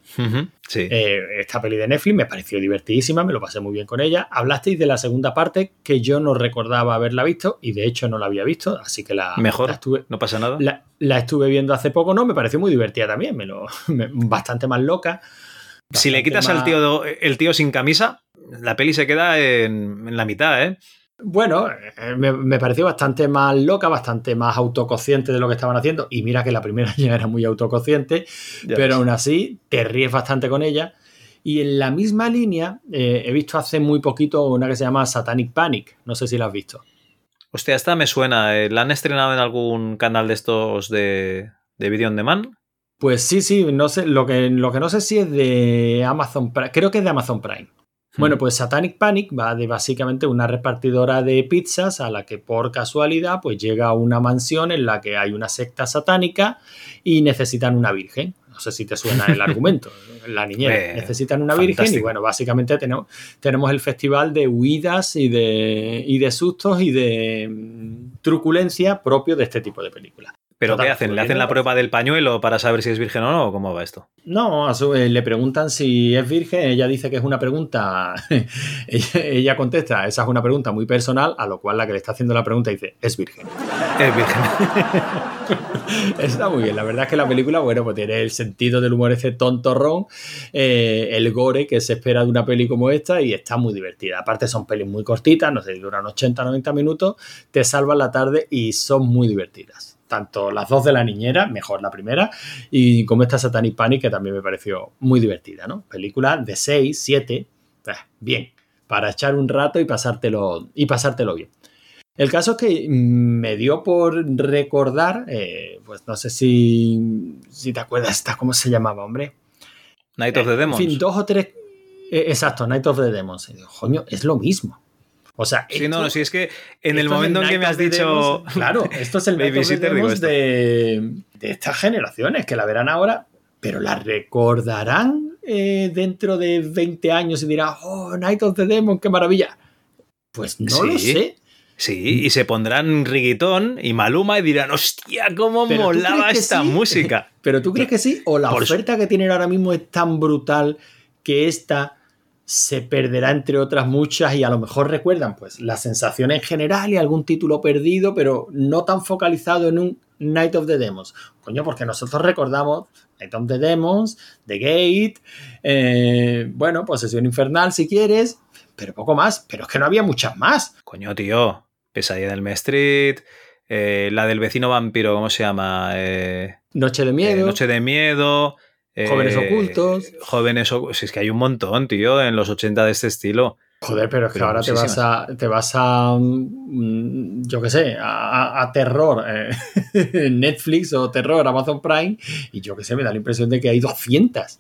Sí. Eh, esta peli de Netflix me pareció divertidísima, me lo pasé muy bien con ella. Hablasteis de la segunda parte que yo no recordaba haberla visto y de hecho no la había visto, así que la, Mejor. la estuve, No pasa nada. la, la estuve viendo hace poco, no, me pareció muy divertida también, me lo, <laughs> me- bastante más loca. Si le quitas más- al tío, el tío sin camisa, la peli se queda en, en la mitad, ¿eh? Bueno, eh, me, me pareció bastante más loca, bastante más autoconsciente de lo que estaban haciendo. Y mira que la primera <laughs> ya era muy autoconsciente, Ya pero ves. aún así te ríes bastante con ella. Y en la misma línea eh, he visto hace muy poquito una que se llama Satanic Panic. No sé si la has visto. Hostia, esta me suena. ¿eh? ¿La han estrenado en algún canal de estos de, de Video on Demand? Pues sí, sí, no sé, lo que, lo que no sé si es de Amazon Prime, creo que es de Amazon Prime. Bueno, pues Satanic Panic va de básicamente una repartidora de pizzas a la que por casualidad pues llega a una mansión en la que hay una secta satánica y necesitan una virgen. No sé si te suena el <laughs> argumento, la niñera. Eh, necesitan una virgen y bueno, básicamente tenemos, tenemos el festival de huidas y de, y de sustos y de mm, truculencia propio de este tipo de películas. ¿Pero Total, qué hacen? ¿Le hacen la prueba del pañuelo para saber si es virgen o no? ¿O ¿Cómo va esto? No, a su vez le preguntan si es virgen, ella dice que es una pregunta, <laughs> ella, ella contesta, esa es una pregunta muy personal, a lo cual la que le está haciendo la pregunta dice, es virgen. Es virgen. <laughs> Está muy bien, la verdad es que la película, bueno, pues tiene el sentido del humor ese tontorrón, eh, el gore que se espera de una peli como esta y está muy divertida. Aparte son pelis muy cortitas, no sé, duran 80-90 minutos, te salvan la tarde y son muy divertidas. Tanto las dos de la niñera, mejor la primera, y como esta Satanic Panic, que también me pareció muy divertida, ¿no? Película de 6, 7, eh, bien, para echar un rato y pasártelo, y pasártelo bien. El caso es que mm, me dio por recordar, eh, pues no sé si, si te acuerdas, esta, ¿cómo se llamaba, hombre? Night of the En Demons. fin, dos o tres. eh, exacto, Night of the Demons. Coño, es lo mismo. O sea, Sí, esto- no, si es que en el momento en que me has dicho. <laughs> Claro, esto es el Babysitter, de, de estas generaciones que la verán ahora, pero la recordarán eh, dentro de 20 años y dirán, oh, Night of the Demons, qué maravilla. Pues no lo sé. Sí, y se pondrán Riguitón y Maluma y dirán, hostia, cómo Pero ¿tú molaba esta sí? música. <laughs> Pero tú crees que sí, o la Por oferta que tienen ahora mismo es tan brutal que esta se perderá entre otras muchas y a lo mejor recuerdan pues la sensación en general y algún título perdido, pero no tan focalizado en un Night of the Demos. Coño, porque nosotros recordamos Night of the Demos, The Gate, eh, bueno, Posesión Infernal si quieres, pero poco más. Pero es que no había muchas más. Coño, tío, Pesadilla del Street, eh, la del vecino vampiro, ¿cómo se llama? Eh, Noche de Miedo. Noche de Miedo. Jóvenes ocultos. Jóvenes ocultos. Es que hay un montón, tío, en los 80 de este estilo. Joder, pero es que ahora te vas a, te vas a, mm, yo qué sé, a, terror, eh, <laughs> Netflix o terror, Amazon Prime, y yo qué sé, me da la impresión de que hay 200.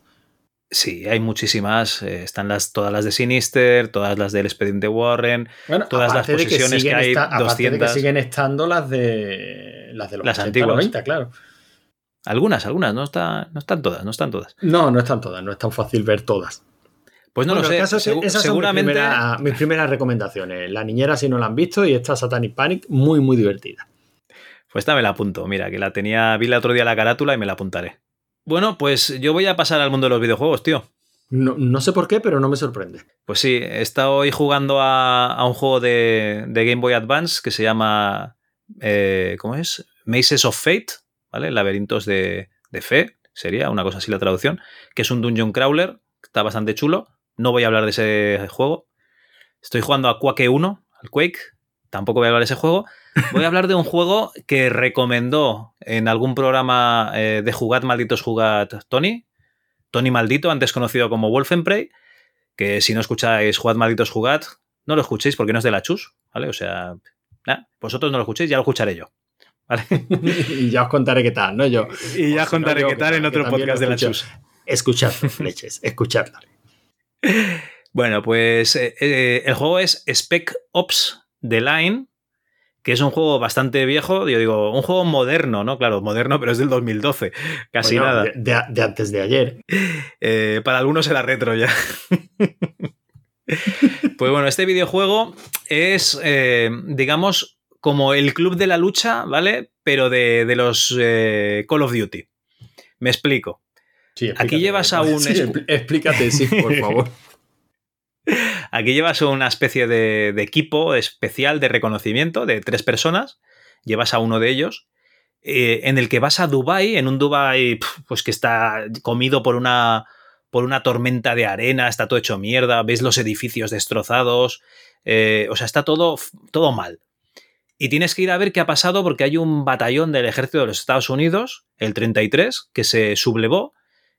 Sí, hay muchísimas. Eh, están las, todas las de Sinister, todas las del expediente Warren, todas las posiciones que, hay. 200. que siguen estando las de las de los las antiguas. 90, claro. Algunas, algunas, no, está, no están todas, no están todas. No, no están todas, no es tan fácil ver todas. Pues no lo sé. esas seguramente. Son mis, primeras recomendaciones. La niñera, si no la han visto, y esta Satanic Panic, muy, muy divertida. Pues esta me la apunto. Mira, que la tenía, vi el otro día la carátula y me la apuntaré. Bueno, pues yo voy a pasar al mundo de los videojuegos, tío. No, sé por qué, pero no me sorprende. Pues sí, he estado hoy jugando a, un juego de, Game Boy Advance que se llama. Eh, ¿Cómo es? Mazes of Fate, ¿vale? Laberintos de, de fe, sería una cosa así la traducción, que es un dungeon crawler, está bastante chulo. No voy a hablar de ese juego. Estoy jugando a Quake 1, al Quake. Tampoco voy a hablar de ese juego. Voy a hablar de un <laughs> juego que recomendó en algún programa eh, de Jugad Malditos Jugad Tony. Tony Maldito, antes conocido como Wolfenprey. Que si no escucháis Jugad Malditos Jugad, no lo escuchéis porque no es de la chus, ¿vale? O sea, vosotros no lo escuchéis, ya lo escucharé yo. ¿Vale? <laughs> y ya os contaré qué tal, ¿no? Yo. Y ya os contaré qué tal en otro podcast de la chus. Escuchadlo, <laughs> leches, escuchadlo. Bueno, pues eh, eh, el juego es Spec Ops The Line, que es un juego bastante viejo, yo digo, un juego moderno, ¿no? Claro, moderno, pero es del 2012, casi nada. De, antes de ayer. Eh, para algunos era retro ya. <laughs> pues bueno, este videojuego es, digamos, como el club de la lucha, ¿vale? Pero de, de los Call of Duty. Me explico. Aquí llevas a un. <laughs> explícate, sí, por <laughs> favor. Aquí llevas una especie de, equipo especial de reconocimiento de tres personas. Llevas a uno de ellos. Eh, en el que vas a Dubai, en un Dubai pues que está comido por una, por una tormenta de arena, está todo hecho mierda, ves los edificios destrozados, eh, o sea, está todo, todo mal. Y tienes que ir a ver qué ha pasado porque hay un batallón del ejército de los Estados Unidos, el 33, que se sublevó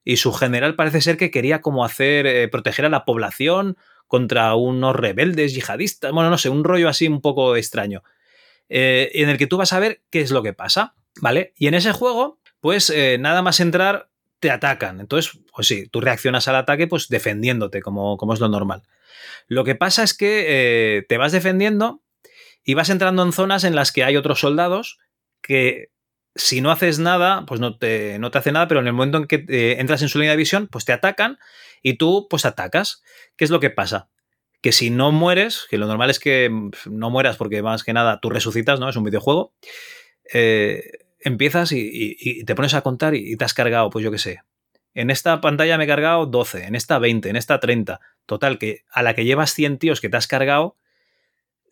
y su general parece ser que quería como hacer, eh, proteger a la población contra unos rebeldes yihadistas, bueno, no sé, un rollo así un poco extraño, eh, en el que tú vas a ver qué es lo que pasa, ¿vale? Y en ese juego, pues eh, nada más entrar, te atacan. Entonces, pues sí, tú reaccionas al ataque pues defendiéndote, como, como es lo normal. Lo que pasa es que te vas defendiendo y vas entrando en zonas en las que hay otros soldados que si no haces nada, pues no te, no te hace nada, pero en el momento en que eh, entras en su línea de visión, pues te atacan y tú pues atacas. ¿Qué es lo que pasa? Que si no mueres, que lo normal es que no mueras porque más que nada tú resucitas, ¿no? Es un videojuego. Eh, empiezas y, te pones a contar y, te has cargado, pues yo qué sé. En esta pantalla me he cargado 12, en esta 20, en esta 30. Total, que a la que llevas 100 tíos que te has cargado,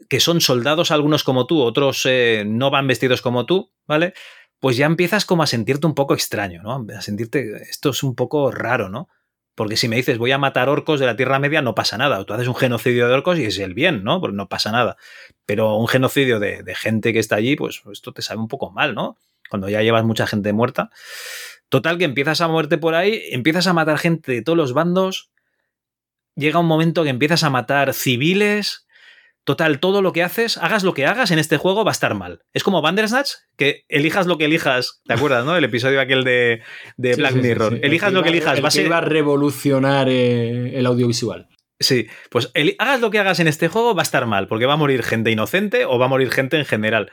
que son soldados algunos como tú, otros eh, no van vestidos como tú, ¿vale? pues ya empiezas como a sentirte un poco extraño, ¿no? A sentirte, esto es un poco raro, ¿no? Porque si me dices voy a matar orcos de la Tierra Media, no pasa nada. Tú haces un genocidio de orcos y es el bien, ¿no? Porque no pasa nada. Pero un genocidio de, gente que está allí, pues esto te sabe un poco mal, ¿no? Cuando ya llevas mucha gente muerta. Total, que empiezas a muerte por ahí, empiezas a matar gente de todos los bandos. Llega un momento que empiezas a matar civiles, Total, todo lo que haces, hagas lo que hagas en este juego, va a estar mal. Es como Bandersnatch, que elijas lo que elijas. ¿Te acuerdas, no? El episodio aquel de, Black Mirror. elijas lo que elijas. va a ser... a revolucionar eh, el audiovisual. Sí, pues hagas lo que hagas en este juego, va a estar mal, porque va a morir gente inocente o va a morir gente en general.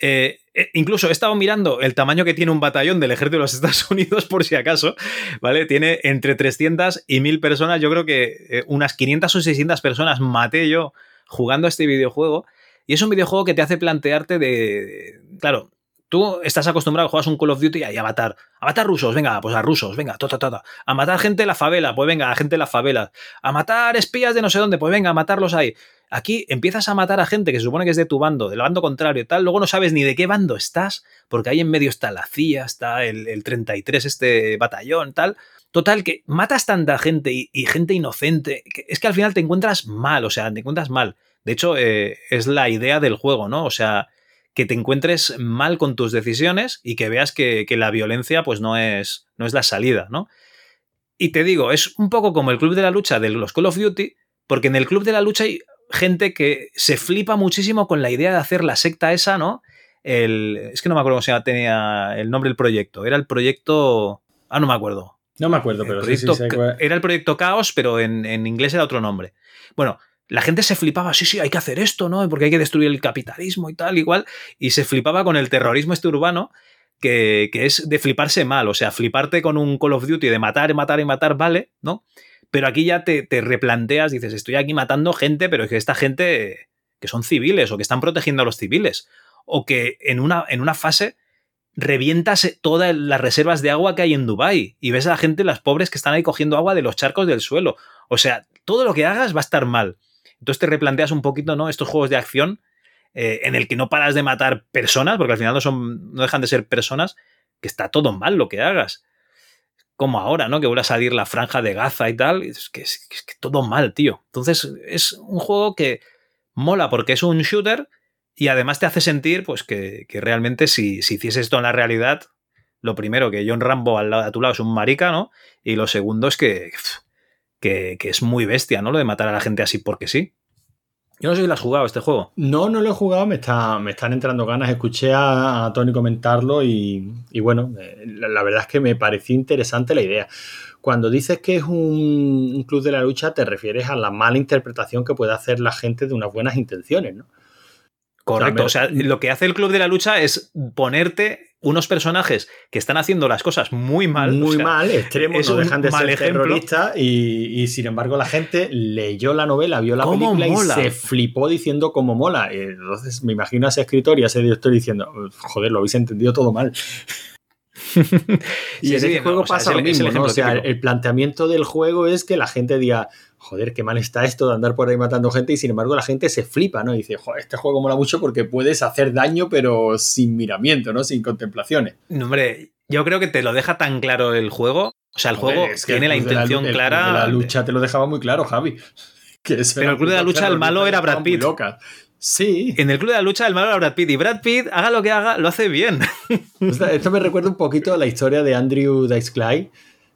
Eh, eh, incluso he estado mirando el tamaño que tiene un batallón del ejército de los <laughs> Estados Unidos, por si acaso, ¿vale? Tiene entre 300 y 1000 personas, yo creo que unas 500 o 600 personas maté yo jugando a este videojuego. Y es un videojuego que te hace plantearte de, claro, Tú estás acostumbrado, juegas un Call of Duty y a matar. A matar rusos, venga, pues a rusos, venga, ta, ta, A matar gente de la favela, pues venga, a gente de la favela. A matar espías de no sé dónde, pues venga, a matarlos ahí. Aquí empiezas a matar a gente que se supone que es de tu bando, del bando contrario y tal, luego no sabes ni de qué bando estás, porque ahí en medio está la CIA, está el, el 33, este batallón, tal. Total, que matas tanta gente y, gente inocente, que es que al final te encuentras mal, o sea, te encuentras mal. De hecho, eh, es la idea del juego, ¿no? O sea, que te encuentres mal con tus decisiones y que veas que, la violencia pues no es, no es la salida, ¿no? Y te digo, es un poco como el club de la lucha de los Call of Duty, porque en el club de la lucha hay gente que se flipa muchísimo con la idea de hacer la secta esa, ¿no? El, es que no me acuerdo cómo se tenía el nombre del proyecto. Era el proyecto... Ah, no me acuerdo. No me acuerdo, pero sí, Era el proyecto Caos, pero en, inglés era otro nombre. Bueno, la gente se flipaba, sí, sí, hay que hacer esto, ¿no? Porque hay que destruir el capitalismo y tal, igual. Y se flipaba con el terrorismo este urbano, que, es de fliparse mal. O sea, fliparte con un Call of Duty de matar, matar y matar, vale, ¿no? Pero aquí ya te, te replanteas, dices, estoy aquí matando gente, pero es que esta gente que son civiles o que están protegiendo a los civiles. O que en una, en una fase revientas todas las reservas de agua que hay en Dubai y ves a la gente, las pobres que están ahí cogiendo agua de los charcos del suelo. O sea, todo lo que hagas va a estar mal. Entonces te replanteas un poquito, ¿no? Estos juegos de acción eh, en el que no paras de matar personas, porque al final no son, no dejan de ser personas, que está todo mal lo que hagas. Como ahora, ¿no? Que vuelve a salir la franja de Gaza y tal. Es que, es que todo mal, tío. Entonces, es un juego que mola porque es un shooter y además te hace sentir pues, que, realmente si, si hiciese esto en la realidad, lo primero, que John Rambo al lado, a tu lado es un marica, ¿no? Y lo segundo es que, que, es muy bestia, ¿no? Lo de matar a la gente así porque sí. Yo no sé si lo has jugado este juego. No, no lo he jugado, me, está, me están entrando ganas. Escuché a, Tony comentarlo y, bueno, eh, la, verdad es que me pareció interesante la idea. Cuando dices que es un, un, club de la lucha, te refieres a la mala interpretación que puede hacer la gente de unas buenas intenciones, ¿no? Correcto. O sea, lo que hace el Club de la Lucha es ponerte unos personajes que están haciendo las cosas muy mal. Muy mal, extremos, no dejan de ser terroristas y, sin embargo la gente leyó la novela, vio la película y se flipó diciendo cómo mola. Entonces me imagino a ese escritor y a ese director diciendo, joder, lo habéis entendido todo mal. y en ese juego pasa lo mismo, ¿no? O sea, el planteamiento del juego es que la gente diga, joder, qué mal está esto de andar por ahí matando gente y sin embargo la gente se flipa, ¿no? Y dice, joder, este juego mola mucho porque puedes hacer daño pero sin miramiento, ¿no? Sin contemplaciones. No, hombre, yo creo que te lo deja tan claro el juego. O sea, el juego tiene la intención clara. la lucha te lo dejaba muy claro, Javi. <laughs> pero el club de la lucha el malo era Brad Pitt. Sí. En el club de la lucha el malo era Brad Pitt y Brad Pitt, haga lo que haga, lo hace bien. Esto me recuerda un poquito a la historia de Andrew Dice Clay,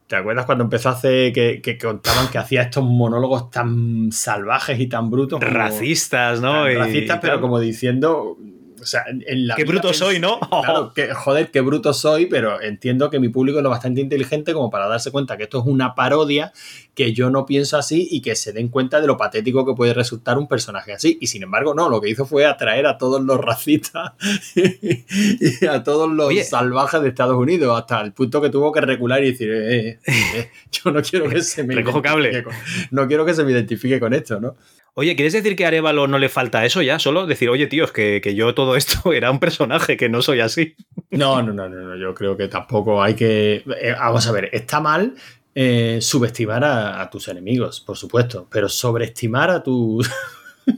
¿Te acuerdas cuando empezó a hacer que, contaban que hacía estos monólogos tan salvajes y tan brutos? racistas, ¿no? racistas, pero como diciendo, o sea, en la qué bruto soy, ¿no? <laughs> Claro, que, joder, qué bruto soy, pero entiendo que mi público es lo bastante inteligente como para darse cuenta que esto es una parodia, que yo no pienso así y que se den cuenta de lo patético que puede resultar un personaje así. Y sin embargo, no, lo que hizo fue atraer a todos los racistas <laughs> y a todos los salvajes de Estados Unidos, hasta el punto que tuvo que recular y decir, eh, eh, eh, yo no quiero que <laughs> se me... cable. no quiero que se me identifique con esto, ¿no? Oye, ¿quieres decir que a Arevalo no le falta eso ya? Solo decir, oye, tíos, que, que, yo todo esto <laughs> era un personaje, que no soy así. No, no, no, no, yo creo que tampoco hay que. Eh, vamos a ver, está mal eh, subestimar a, tus enemigos, por supuesto, pero sobreestimar a tus.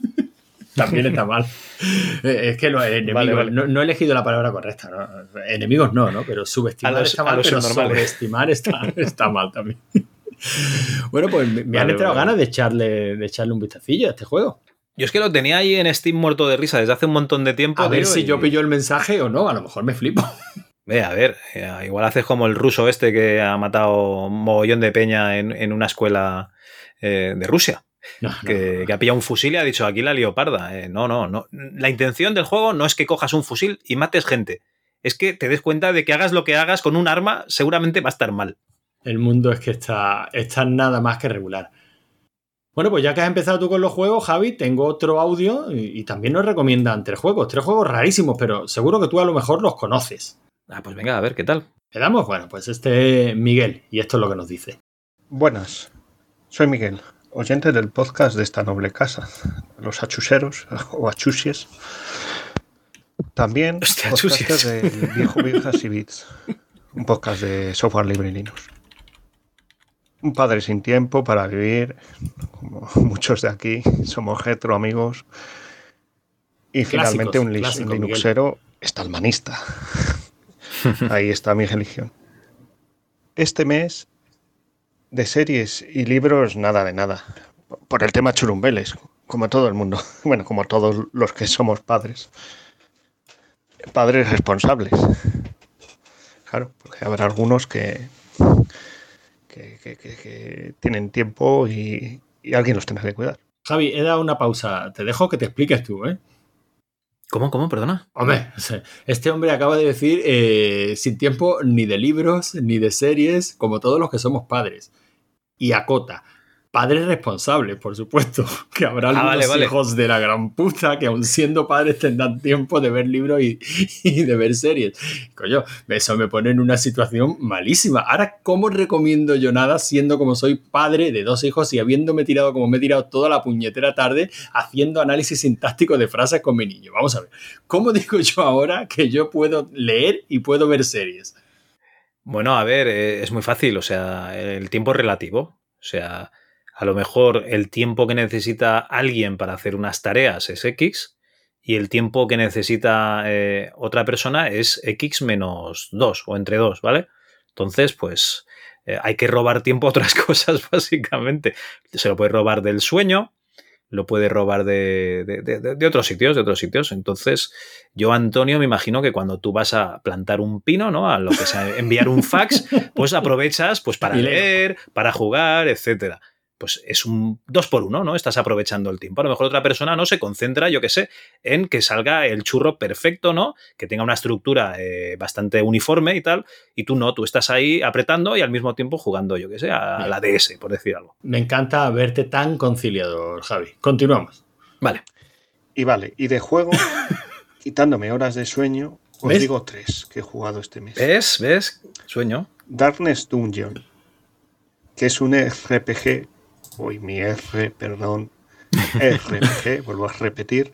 <laughs> También está mal. Eh, es que no, enemigos, No, he elegido la palabra correcta. ¿no? Enemigos no, ¿no? Pero subestimar está mal, pero sobreestimar está, <laughs> está mal también. Bueno, pues me, han entrado ganas de echarle, de echarle un vistacillo a este juego. Yo es que lo tenía ahí en Steam muerto de risa desde hace un montón de tiempo. A ver si yo pillo el mensaje o no, a lo mejor me flipo. Ve, a ver, eh, igual haces como el ruso este que ha matado un mogollón de peña en, una escuela eh, de Rusia. que, ha pillado un fusil y ha dicho aquí la leoparda. Eh, no, no, no. La intención del juego no es que cojas un fusil y mates gente. Es que te des cuenta de que hagas lo que hagas con un arma, seguramente va a estar mal. El mundo es que está, está nada más que regular. Bueno, pues ya que has empezado tú con los juegos, Javi, tengo otro audio y, también nos recomiendan tres juegos, tres juegos rarísimos, pero seguro que tú a lo mejor los conoces. Ah, pues venga, a ver, ¿qué tal? ¿Le damos? Bueno, pues este Miguel, y esto es lo que nos dice. Buenas, soy Miguel, oyente del podcast de esta noble casa, los achuseros <laughs> o achusies. También Hostia, podcasters chusias. del viejo Viejas y Bits. Un podcast de software libre y Linux. Un padre sin tiempo para vivir, como <laughs> muchos de aquí, somos retro amigos. Y finalmente un, un linuxero estalmanista. <laughs> Ahí está mi religión. Este mes de series y libros, nada de nada. Por el tema churumbeles, como todo el mundo. <laughs> Bueno, como todos los que somos padres. Padres responsables. Claro, porque habrá algunos que, que, que- que- que tienen tiempo y, y alguien los tenga que cuidar. Javi, he dado una pausa. Te dejo que te expliques tú, ¿eh? ¿Cómo, cómo? Perdona. Hombre, <laughs> este hombre acaba de decir eh, sin tiempo ni de libros, ni de series, como todos los que somos padres. Y acota, padres responsables, por supuesto, <laughs> que habrá Ah, algunos vale, vale. hijos de la gran puta que aun siendo padres tendrán tiempo de ver libros y, <laughs> y de ver series. Coño, eso me pone en una situación malísima. Ahora, ¿cómo recomiendo yo nada siendo como soy padre de dos hijos y habiéndome tirado como me he tirado toda la puñetera tarde haciendo análisis sintáctico de frases con mi niño? Vamos a ver. ¿Cómo <laughs> digo yo ahora que yo puedo leer y puedo ver series? Bueno, a ver, eh, es muy fácil, o sea, el tiempo es relativo. O sea, a lo mejor el tiempo que necesita alguien para hacer unas tareas es X y el tiempo que necesita eh, otra persona es X menos 2 o entre 2, ¿vale? Entonces, pues eh, hay que robar tiempo a otras <laughs> cosas, básicamente. Se lo puede robar del sueño, lo puede robar de, de- de- de- de otros sitios, de otros sitios. Entonces, yo, Antonio, me imagino que cuando tú vas a plantar un pino, ¿no? A lo que sea, enviar un fax, pues aprovechas pues para <laughs> leer, para jugar, etcétera. Pues es un dos por uno, ¿no? Estás aprovechando el tiempo. A lo mejor otra persona no se concentra, yo qué sé, en que salga el churro perfecto, ¿no? Que tenga una estructura eh, bastante uniforme y tal. Y tú no, tú estás ahí apretando y al mismo tiempo jugando, yo qué sé, a la DS, por decir algo. Me encanta verte tan conciliador, Javi. Continuamos. Vale. Y vale, y de juego, <laughs> quitándome horas de sueño, os ¿Ves? digo tres que he jugado este mes. ¿Ves? ¿Ves? Sueño. Darkness Dungeon, que es un RPG, uy, mi R, perdón, RPG, <laughs> vuelvo a repetir,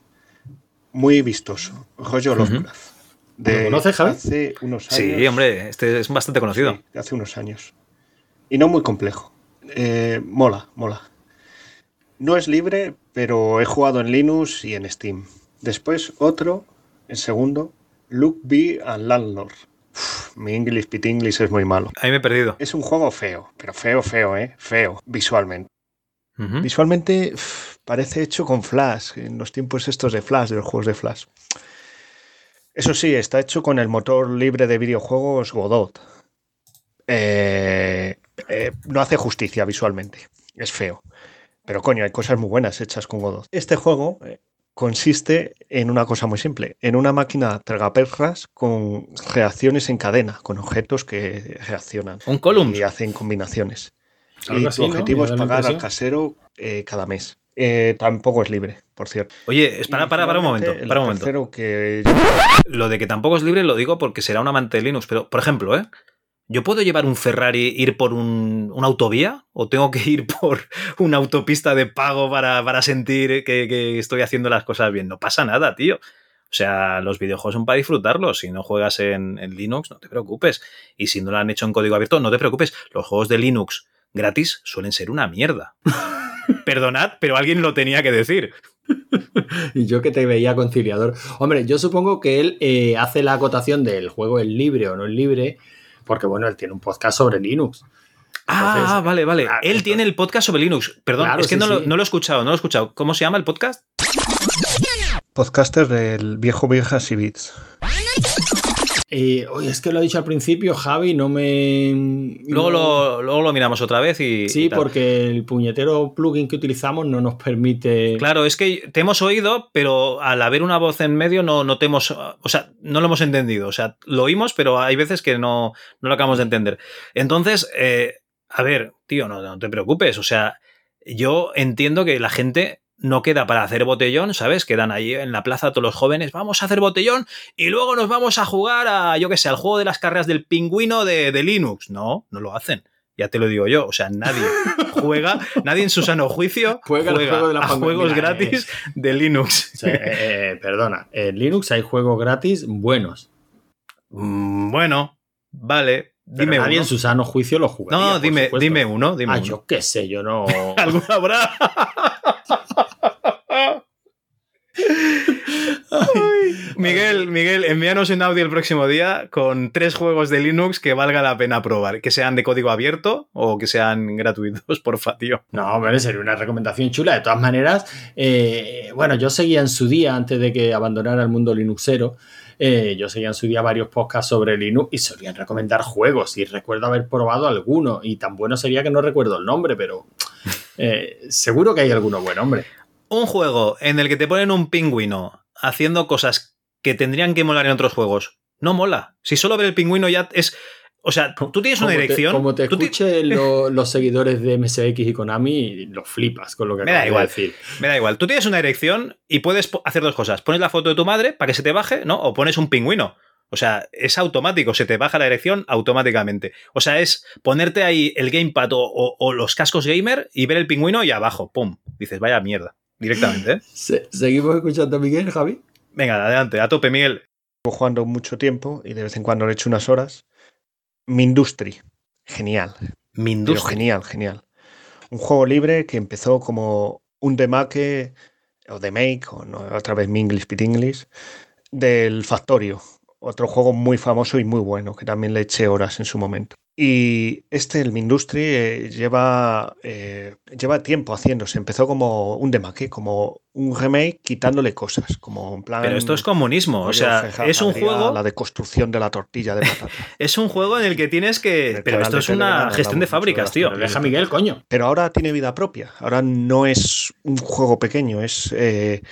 muy vistoso, Ujú. Lovecraft. De ¿Lo conoces, Javi? Hace unos años. Sí, hombre, este es bastante conocido. Sí, de hace unos años. Y no muy complejo. Eh, mola, mola. No es libre, pero he jugado en Linux y en Steam. Después otro, el segundo, Look B and Landlord. Uf, mi English Pit English es muy malo. Ahí me he perdido. Es un juego feo, pero feo, feo, ¿eh? Feo, visualmente. Visualmente parece hecho con Flash, en los tiempos estos de Flash, de los juegos de Flash. Eso sí, está hecho con el motor libre de videojuegos Godot. Eh, eh, no hace justicia visualmente, es feo. Pero coño, hay cosas muy buenas hechas con Godot. Este juego eh, consiste en una cosa muy simple, en una máquina tragaperras con reacciones en cadena, con objetos que reaccionan Un column. y hacen combinaciones. Algo y tu objetivo es pagar al casero eh, cada mes. Eh, tampoco es libre, por cierto. Oye, espera, Y para, para un momento. Para un momento. que Lo de que tampoco es libre lo digo porque será un amante de Linux, pero, por ejemplo, ¿eh? ¿Yo puedo llevar un Ferrari, ir por un, una autovía? ¿O tengo que ir por una autopista de pago para, para sentir que, que estoy haciendo las cosas bien? No pasa nada, tío. O sea, los videojuegos son para disfrutarlos. Si no juegas en, en Linux, no te preocupes. Y si no lo han hecho en código abierto, no te preocupes. Los juegos de Linux gratis suelen ser una mierda. Perdonad, pero alguien lo tenía que decir. <laughs> Y yo que te veía conciliador. Hombre, yo supongo que él eh, hace la acotación del juego es libre o no es libre, porque bueno, él tiene un podcast sobre Linux. Ah, vale, vale. claro, Él entonces- tiene el podcast sobre Linux. Perdón, Claro, es que sí, no, lo, sí. no lo he escuchado, no lo he escuchado. ¿Cómo se llama el podcast? podcaster del viejo Viejas y Bits. Eh, oye, es que lo he dicho al principio, Javi, no me. Luego, no- lo, luego lo miramos otra vez y. Sí, y tal. porque el puñetero plugin que utilizamos no nos permite. Claro, es que te hemos oído, pero al haber una voz en medio no, no te hemos. O sea, no lo hemos entendido. O sea, lo oímos, pero hay veces que no, no lo acabamos de entender. Entonces, eh, a ver, tío, no, no te preocupes. O sea, yo entiendo que la gente no queda para hacer botellón, ¿sabes? Quedan ahí en la plaza todos los jóvenes, vamos a hacer botellón y luego nos vamos a jugar a, yo qué sé, al juego de las carreras del pingüino de, de Linux. No, no lo hacen. Ya te lo digo yo. O sea, nadie <laughs> juega, nadie en su sano juicio Juega juega, juego de la a pandemia. juegos Mira, gratis de Linux. O sea, eh, eh, perdona, en Linux hay juegos gratis buenos. Mm, bueno, vale. Pero Dime nadie uno. en su sano juicio lo jugaría. No, dime, dime uno. Dime Ah, uno. yo qué sé, yo no. <laughs> ¿Alguno habrá? <laughs> Ay, Miguel, Miguel, envíanos un audio el próximo día con tres juegos de Linux que valga la pena probar. Que sean de código abierto o que sean gratuitos, <laughs> porfa, tío. No, hombre, sería una recomendación chula. De todas maneras, eh, bueno, yo seguía en su día, antes de que abandonara el mundo linuxero, eh, yo seguía en su día varios podcasts sobre Linux y solían recomendar juegos. Y recuerdo haber probado alguno. Y tan bueno sería que no recuerdo el nombre, pero eh, seguro que hay alguno bueno, hombre. Un juego en el que te ponen un pingüino haciendo cosas que tendrían que molar en otros juegos. No mola. Si solo ver el pingüino ya es. O sea, tú tienes una Como te- dirección. como te ti- escuchen <laughs> lo- los seguidores de MSX y Konami, los flipas con lo que Me da acabas de igual. decir. Me da igual. Tú tienes una dirección y puedes hacer dos cosas. Pones la foto de tu madre para que se te baje, ¿no? O pones un pingüino. O sea, es automático, se te baja la dirección automáticamente. O sea, es ponerte ahí el gamepad o, o- o los cascos gamer y ver el pingüino y abajo, ¡pum! Dices, vaya mierda. Directamente, ¿eh? Se- ¿Seguimos escuchando a Miguel, Javi? Venga, adelante, a tope, Miguel. Llevo jugando mucho tiempo y de vez en cuando le echo unas horas. Mindustry. Genial. Pero Mindustry. genial, genial. Un juego libre que empezó como un demake o demake, o no, otra vez mi English Pit English, del Factorio. Otro juego muy famoso y muy bueno, que también le eché horas en su momento. Y este, el Mindustry, eh, lleva, eh, lleva tiempo haciéndose. Empezó como un demake, como un remake quitándole cosas. Como en plan. Pero esto es comunismo. O sea, Feja es un juego. La deconstrucción de la tortilla de patata. <laughs> Es un juego en el que tienes que. Pero esto es una gestión de fábricas, tío. Pero deja a Miguel, coño. Pero ahora tiene vida propia. Ahora no es un juego pequeño, es eh,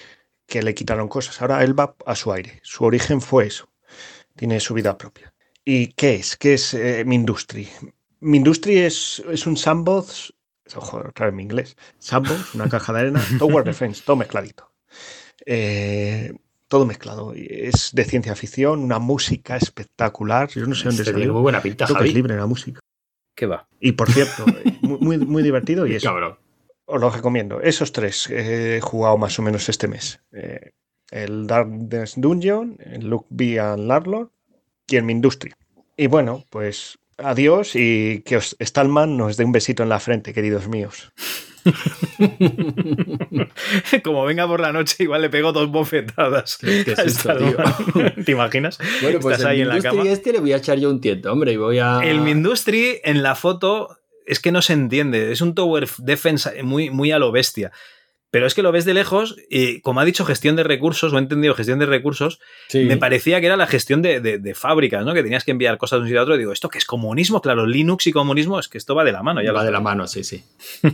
que le quitaron cosas. Ahora él va a su aire. Su origen fue eso. Tiene su vida propia. ¿Y qué es? ¿Qué es eh, Mindustry? Mindustry es, es un sandbox. Ojo, otra vez mi inglés. Sandbox, una caja de arena. <laughs> Tower Defense, todo mezcladito. Eh, todo mezclado. Es de ciencia ficción, una música espectacular. Yo no sé dónde Este tiene muy salió. buena pinta, Creo que Javi. es libre la música. ¿Qué va? Y por cierto, <laughs> muy, muy, muy divertido y eso. Cabrón. Os lo recomiendo. Esos tres he jugado más o menos este mes. Eh, el Darkness Dungeon, el Look B and Larlord y el Mindustry. Y bueno, pues adiós y que os Stallman nos dé un besito en la frente, queridos míos. <laughs> Como venga por la noche, igual le pego dos bofetadas. Qué- a susto, Stallman. <laughs> ¿Te imaginas? Bueno, pues Estás el ahí en la Industry cama. este le voy a echar yo un tiento, hombre, y voy a... El Mindustry en la foto es que no se entiende. Es un tower defense muy, muy a lo bestia. Pero es que lo ves de lejos y, como ha dicho, gestión de recursos, o he entendido gestión de recursos, Sí. me parecía que era la gestión de, de- de fábricas, ¿no? Que tenías que enviar cosas de un sitio a otro. Y digo, ¿esto qué es comunismo? Claro, Linux y comunismo es que esto va de la mano. Ya va de la mano, sí, sí. <laughs>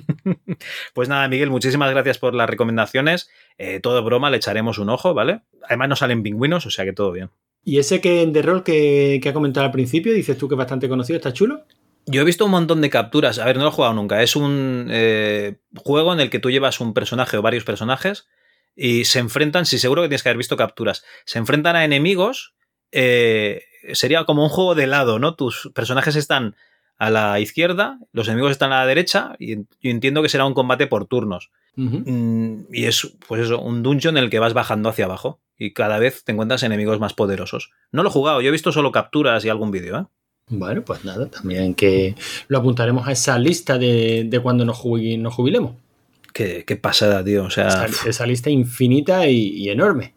Pues nada, Miguel, muchísimas gracias por las recomendaciones. Eh, todo broma, le echaremos un ojo, ¿vale? Además no salen pingüinos, o sea que todo bien. Y ese que en The Roll que, que ha comentado al principio, dices tú que es bastante conocido, ¿está chulo? Yo he visto un montón de capturas. A ver, no lo he jugado nunca. Es un eh, juego en el que tú llevas un personaje o varios personajes y se enfrentan. Sí, seguro que tienes que haber visto capturas. Se enfrentan a enemigos. eh, sería como un juego de lado, ¿no? Tus personajes están a la izquierda, los enemigos están a la derecha y yo entiendo que será un combate por turnos. Mm, y es, pues eso, un dungeon en el que vas bajando hacia abajo y cada vez te encuentras enemigos más poderosos. No lo he jugado, yo he visto solo capturas y algún vídeo, ¿eh? Bueno, pues nada, también que lo apuntaremos a esa lista de, de cuando nos, nos jubilemos. Qué, qué pasada, tío. O sea, Esa, esa lista infinita y, y enorme.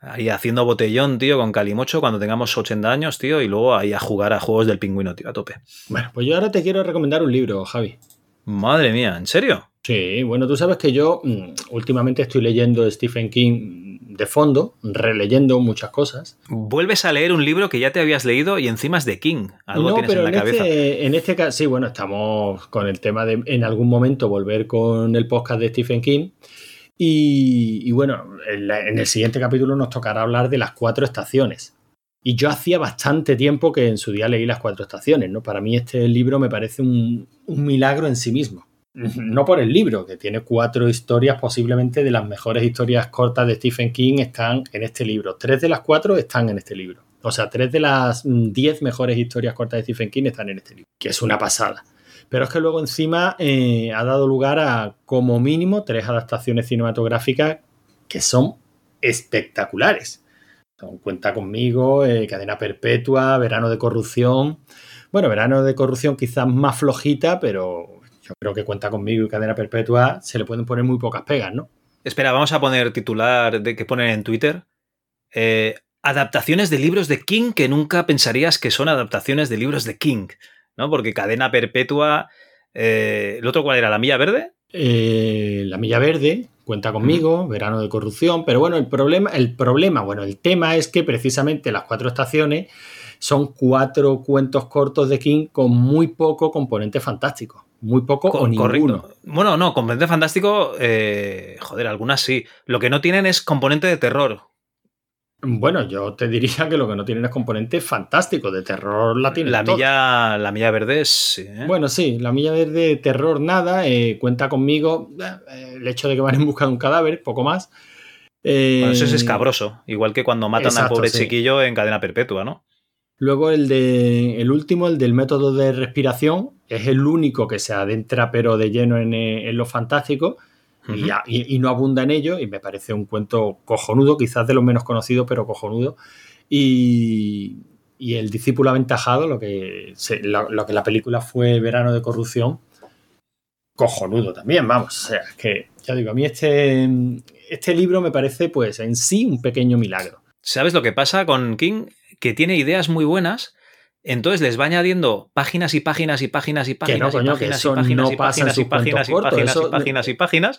ahí haciendo botellón, tío, con Calimocho cuando tengamos 80 años, tío, y luego ahí a jugar a juegos del pingüino, tío, a tope. Bueno, pues yo ahora te quiero recomendar un libro, Javi. Madre mía, ¿en serio? Sí, bueno, tú sabes que yo mm, últimamente estoy leyendo Stephen King de fondo, releyendo muchas cosas. Vuelves a leer un libro que ya te habías leído y encima es de King. Algo no, tienes pero en la en cabeza. este, en este caso, sí, bueno, estamos con el tema de en algún momento volver con el podcast de Stephen King. Y, y bueno, en, la- en el siguiente capítulo nos tocará hablar de las cuatro estaciones. Y yo hacía bastante tiempo que en su día leí las cuatro estaciones, ¿no? Para mí este libro me parece un, un milagro en sí mismo. <laughs> No por el libro, que tiene cuatro historias, posiblemente de las mejores historias cortas de Stephen King están en este libro. Tres de las cuatro están en este libro. O sea, tres de las mm, diez mejores historias cortas de Stephen King están en este libro, que es una pasada. Pero es que luego encima eh, ha dado lugar a como mínimo tres adaptaciones cinematográficas que son espectaculares. Cuenta conmigo, eh, Cadena Perpetua, Verano de Corrupción. Bueno, Verano de Corrupción quizás más flojita, pero yo creo que Cuenta conmigo y Cadena Perpetua se le pueden poner muy pocas pegas, ¿no? Espera, vamos a poner titular de que ponen en Twitter. Eh, adaptaciones de libros de King que nunca pensarías que son adaptaciones de libros de King, ¿no? Porque Cadena Perpetua. eh, ¿El otro cuál era? ¿La Milla Verde? Eh, la Milla Verde, Cuenta conmigo, Verano de Corrupción, pero bueno, el problema, el problema, bueno, el tema es que precisamente las cuatro estaciones son cuatro cuentos cortos de King con muy poco componente fantástico. Muy poco o Co- ninguno. Correcto. Bueno, no, componente fantástico. eh, joder, algunas sí. Lo que no tienen es componente de terror. Bueno, yo te diría que lo que no tienen es componente fantástico. De terror la tienen La milla, la milla verde es. sí, ¿eh? Bueno, sí, la milla verde, terror, nada. eh, cuenta conmigo. eh, el hecho de que van en busca de un cadáver, poco más. Bueno, eso es escabroso. Igual que cuando matan al pobre sí. chiquillo en cadena perpetua, ¿no? Luego el de el último, el del método de respiración, es el único que se adentra pero de lleno en, eh, en lo fantástico y, no abunda en ello y me parece un cuento cojonudo, quizás de los menos conocidos, pero cojonudo. Y, y el discípulo aventajado, lo que, se- lo, lo que la película fue Verano de Corrupción, cojonudo también, vamos. O sea, es que ya digo, a mí este, este libro me parece pues en sí un pequeño milagro. ¿Sabes lo que pasa con King? Que tiene ideas muy buenas. Entonces les va añadiendo páginas y páginas y páginas y páginas no, y páginas y páginas no y páginas y páginas y páginas y páginas y páginas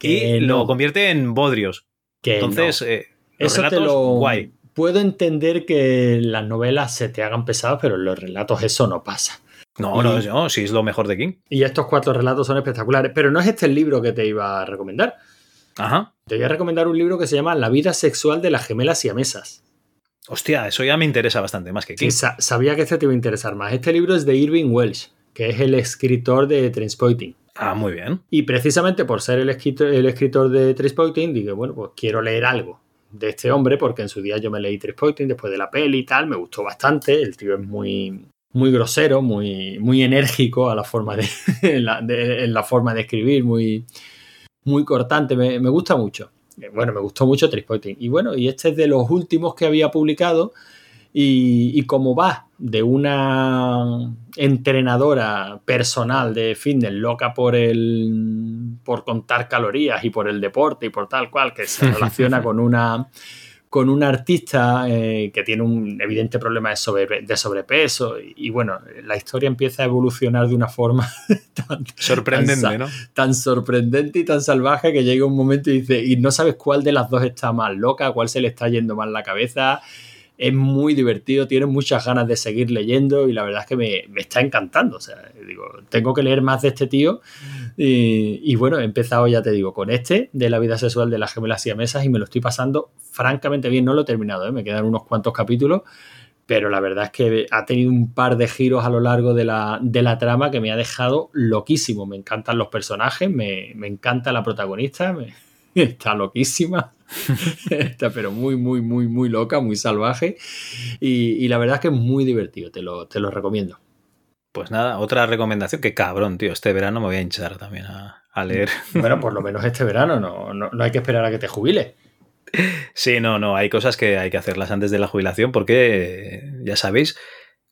y no. lo convierte en bodrios. Entonces, no. eh, los relatos, guay. Puedo entender que las novelas se te hagan pesadas, pero en los relatos eso no pasa. No, no, no, sí es lo mejor de King. Y estos cuatro relatos son espectaculares. Pero no es este el libro que te iba a recomendar. Ajá. Te voy a recomendar un libro que se llama La vida sexual de las gemelas siamesas. Hostia, eso ya me interesa bastante más que King. Sí, sa- sabía que este te iba a interesar más. Este libro es de Irving Welsh, que es el escritor de Trainspotting. Ah, muy bien. Y precisamente por ser el escritor, el escritor de Trainspotting, dije, bueno, pues quiero leer algo de este hombre, porque en su día yo me leí Trainspotting después de la peli y tal, me gustó bastante. El tío es muy, muy grosero, muy, muy enérgico a la forma de, <laughs> en, la, de- en la forma de escribir, muy, muy cortante, me, me gusta mucho. Eh, Bueno, me gustó mucho Trainspotting. Y bueno, y este es de los últimos que había publicado. Y, y como va de una entrenadora personal de fitness loca por el por contar calorías y por el deporte y por tal cual que se <laughs> relaciona con una con un artista eh, que tiene un evidente problema de, sobre- de sobrepeso y, y bueno la historia empieza a evolucionar de una forma <laughs> tan, Sorprendente, Tan ¿no? tan sorprendente y tan salvaje que llega un momento y dice, y no sabes cuál de las dos está más loca, cuál se le está yendo más la cabeza. Es muy divertido, tienes muchas ganas de seguir leyendo y la verdad es que me, me está encantando. O sea, digo, tengo que leer más de este tío. Y, y bueno, he empezado, ya te digo, con este de la vida sexual de las gemelas siamesas y me lo estoy pasando francamente bien. No lo he terminado, ¿eh? me quedan unos cuantos capítulos, pero la verdad es que ha tenido un par de giros a lo largo de la, de la trama que me ha dejado loquísimo. Me encantan los personajes, me, me encanta la protagonista, me- <laughs> está loquísima, <laughs> está pero muy, muy, muy, muy loca, muy salvaje y, y la verdad es que es muy divertido, te lo, te lo recomiendo. Pues nada, otra recomendación. Que cabrón, tío. Este verano me voy a hinchar también a, a leer. <laughs> Bueno, por lo menos este verano, no, no, no hay que esperar a que te jubiles. Sí, no, no. Hay cosas que hay que hacerlas antes de la jubilación porque, ya sabéis,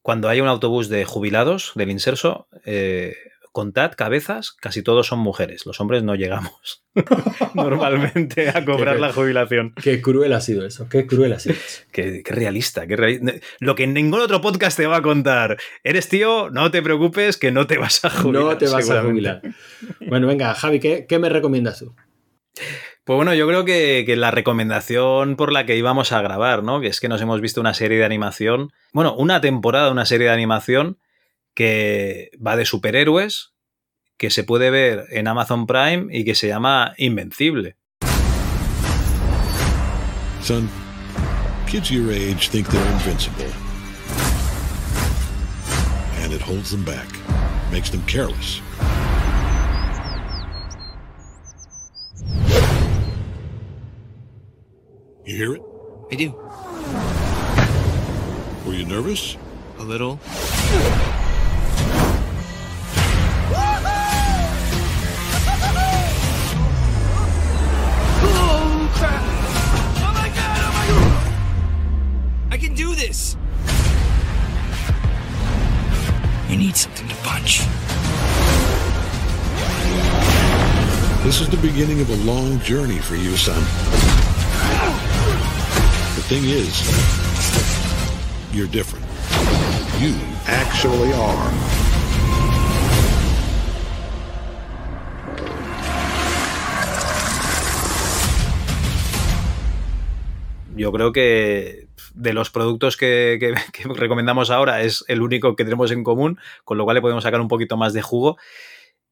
cuando hay un autobús de jubilados del inserso, eh, contad cabezas, casi todos son mujeres. Los hombres no llegamos <laughs> normalmente a cobrar Qué la jubilación. Qué cruel ha sido eso, qué cruel ha sido eso. Qué, qué realista, qué reali- Lo que ningún otro podcast te va a contar. Eres tío, no te preocupes que no te vas a jubilar. No te vas a jubilar. Bueno, venga, Javi, ¿qué, qué me recomiendas tú? Pues bueno, yo creo que, que la recomendación por la que íbamos a grabar, ¿no? Que es que nos hemos visto una serie de animación, bueno, una temporada, una serie de animación que va de superhéroes, que se puede ver en Amazon Prime y que se llama Invencible. Son, kids your age think they're invincible. And it holds them back, makes them careless. You hear it? I do. Were you nervous? A little. This! You need something to punch. This is the beginning of a long journey for you, son. The thing is, you're different. You actually are. Yo creo que de los productos que, que- <laughs> que recomendamos ahora es el único que tenemos en común, con lo cual le podemos sacar un poquito más de jugo.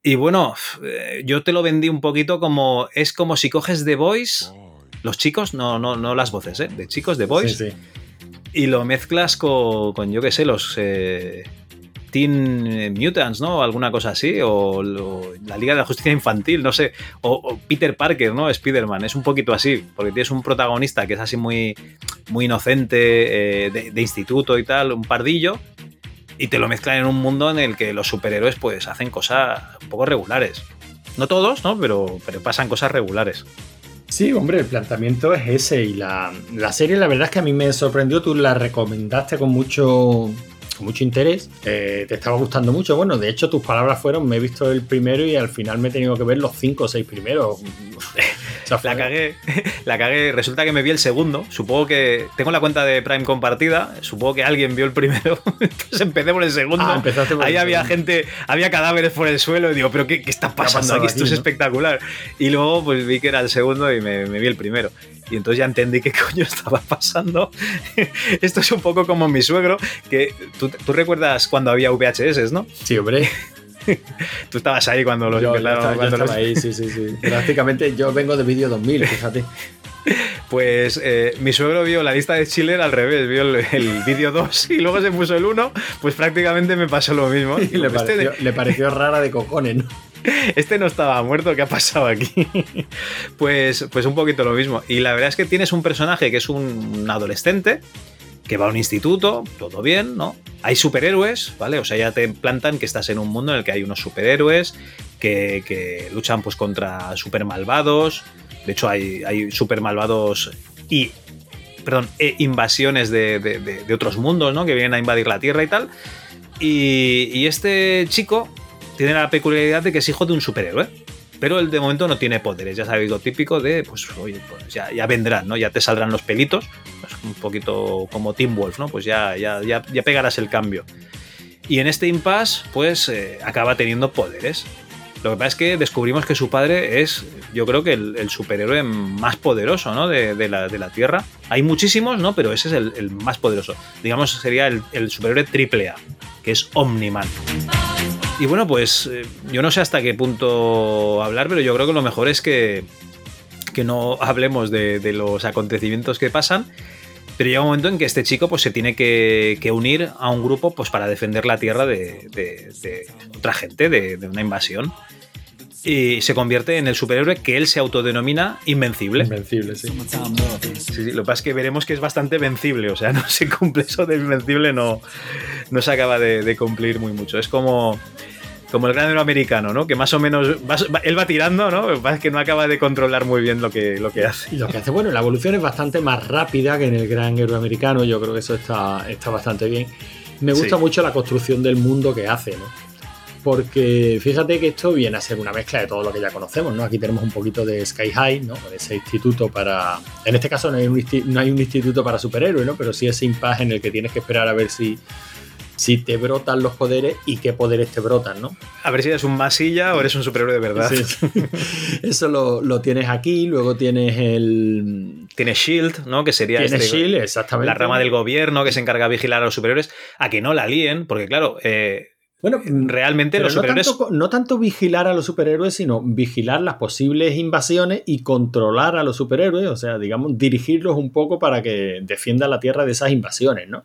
Y bueno, eh, yo te lo vendí un poquito como es como si coges The Voice, los chicos, no, no, no las voces, ¿eh? de chicos The Voice, Sí, sí. y lo mezclas con, con, yo qué sé, los eh, Teen Mutants, ¿no? Alguna cosa así, o, la Liga de la Justicia Infantil, no sé, o, Peter Parker, ¿no? Spider-Man, es un poquito así, porque tienes un protagonista que es así muy, muy inocente, eh, de, de instituto y tal, un pardillo, y te lo mezclan en un mundo en el que los superhéroes pues hacen cosas un poco regulares. No todos, ¿no? Pero, pero pasan cosas regulares. Sí, hombre, el planteamiento es ese. Y la, la serie, la verdad es que a mí me sorprendió. Tú la recomendaste con mucho, mucho interés. Eh, te estaba gustando mucho. Bueno, de hecho, tus palabras fueron: me he visto el primero y al final me he tenido que ver los cinco o seis primeros. <laughs> O sea, fue- La cagué, <laughs> la cagué. Resulta que me vi el segundo. Supongo que tengo la cuenta de Prime compartida. Supongo que alguien vio el primero. <laughs> Entonces empecé por el segundo. Ah, por Ahí el había segundo. gente, había cadáveres por el suelo. Y digo, ¿pero qué, qué está pasando aquí? Esto es espectacular. Y luego pues vi que era el segundo y me, me vi el primero. Y entonces ya entendí qué <laughs> coño estaba pasando. Esto es un poco como mi suegro, que tú, tú recuerdas cuando había VHS, ¿no? Sí, hombre. <laughs> Tú estabas ahí cuando los Yo, yo estaba, yo cuando los- estaba ahí, sí, sí, sí. Prácticamente yo vengo de vídeo 2000, fíjate. Pues eh, mi suegro vio la lista de Schiller al revés, vio el, el vídeo 2 y luego se puso el 1, pues prácticamente me pasó lo mismo. Y le Este, pareció, le pareció rara de cojones, ¿no? <laughs> este no estaba muerto, ¿qué ha pasado aquí? <laughs> Pues, pues un poquito lo mismo. Y la verdad es que tienes un personaje que es un, un adolescente que va a un instituto, todo bien, ¿no? Hay superhéroes, ¿vale? O sea, ya te plantan que estás en un mundo en el que hay unos superhéroes que, que luchan pues contra super malvados. De hecho, hay, super malvados y, perdón, e invasiones de, de- otros mundos, ¿no? Que vienen a invadir la Tierra y tal. Y, este chico tiene la peculiaridad de que es hijo de un superhéroe. Pero él de momento no tiene poderes. Ya sabéis lo típico de, pues, oye, pues ya, vendrán, ¿no? Ya te saldrán los pelitos. Un poquito como Team Wolf, ¿no? Pues ya, ya, ya, ya pegarás el cambio. Y en este impasse, pues eh, acaba teniendo poderes. Lo que pasa es que descubrimos que su padre es, yo creo que el, superhéroe más poderoso ¿no? de, de la, de la Tierra. Hay muchísimos, ¿no? Pero ese es el, el más poderoso. Digamos, sería el, el superhéroe triple A, que es Omniman. Y bueno, pues eh, yo no sé hasta qué punto hablar, pero yo creo que lo mejor es que, que no hablemos de, de los acontecimientos que pasan. Pero llega un momento en que este chico pues, se tiene que, que unir a un grupo pues, para defender la tierra de, de- de otra gente, de, de una invasión. Y se convierte en el superhéroe que él se autodenomina invencible. Invencible, sí. Sí, sí, lo que pasa es que veremos que es bastante vencible, o sea, <laughs> no se cumple eso de invencible, no, no se acaba de, de cumplir muy mucho. Es como, como el gran americano, ¿no? Que más o menos va- él va tirando, ¿no? Es que no acaba de controlar muy bien lo que, lo que hace. Y lo que hace, bueno, la evolución es bastante más rápida que en el gran héroe americano. Yo creo que eso está, está bastante bien. Me gusta Sí. mucho la construcción del mundo que hace, ¿no? Porque fíjate que esto viene a ser una mezcla de todo lo que ya conocemos, ¿no? Aquí tenemos un poquito de Sky High, ¿no? Ese instituto para. En este caso no hay un, no hay un instituto para superhéroes, ¿no? Pero sí ese impasse en el que tienes que esperar a ver si, si te brotan los poderes y qué poderes te brotan, ¿no? A ver si eres un masilla o eres un superhéroe de verdad. Sí. <laughs> Eso lo, lo tienes aquí, luego tienes el. Tiene Shield, ¿no? Que sería Tienes este- Shield, exactamente. la rama del gobierno que se encarga de vigilar a los superhéroes, a que no la líen, porque claro, eh, Bueno, realmente los no superhéroes... tanto, no tanto vigilar a los superhéroes, sino vigilar las posibles invasiones y controlar a los superhéroes, o sea, digamos, dirigirlos un poco para que defiendan la Tierra de esas invasiones, ¿no?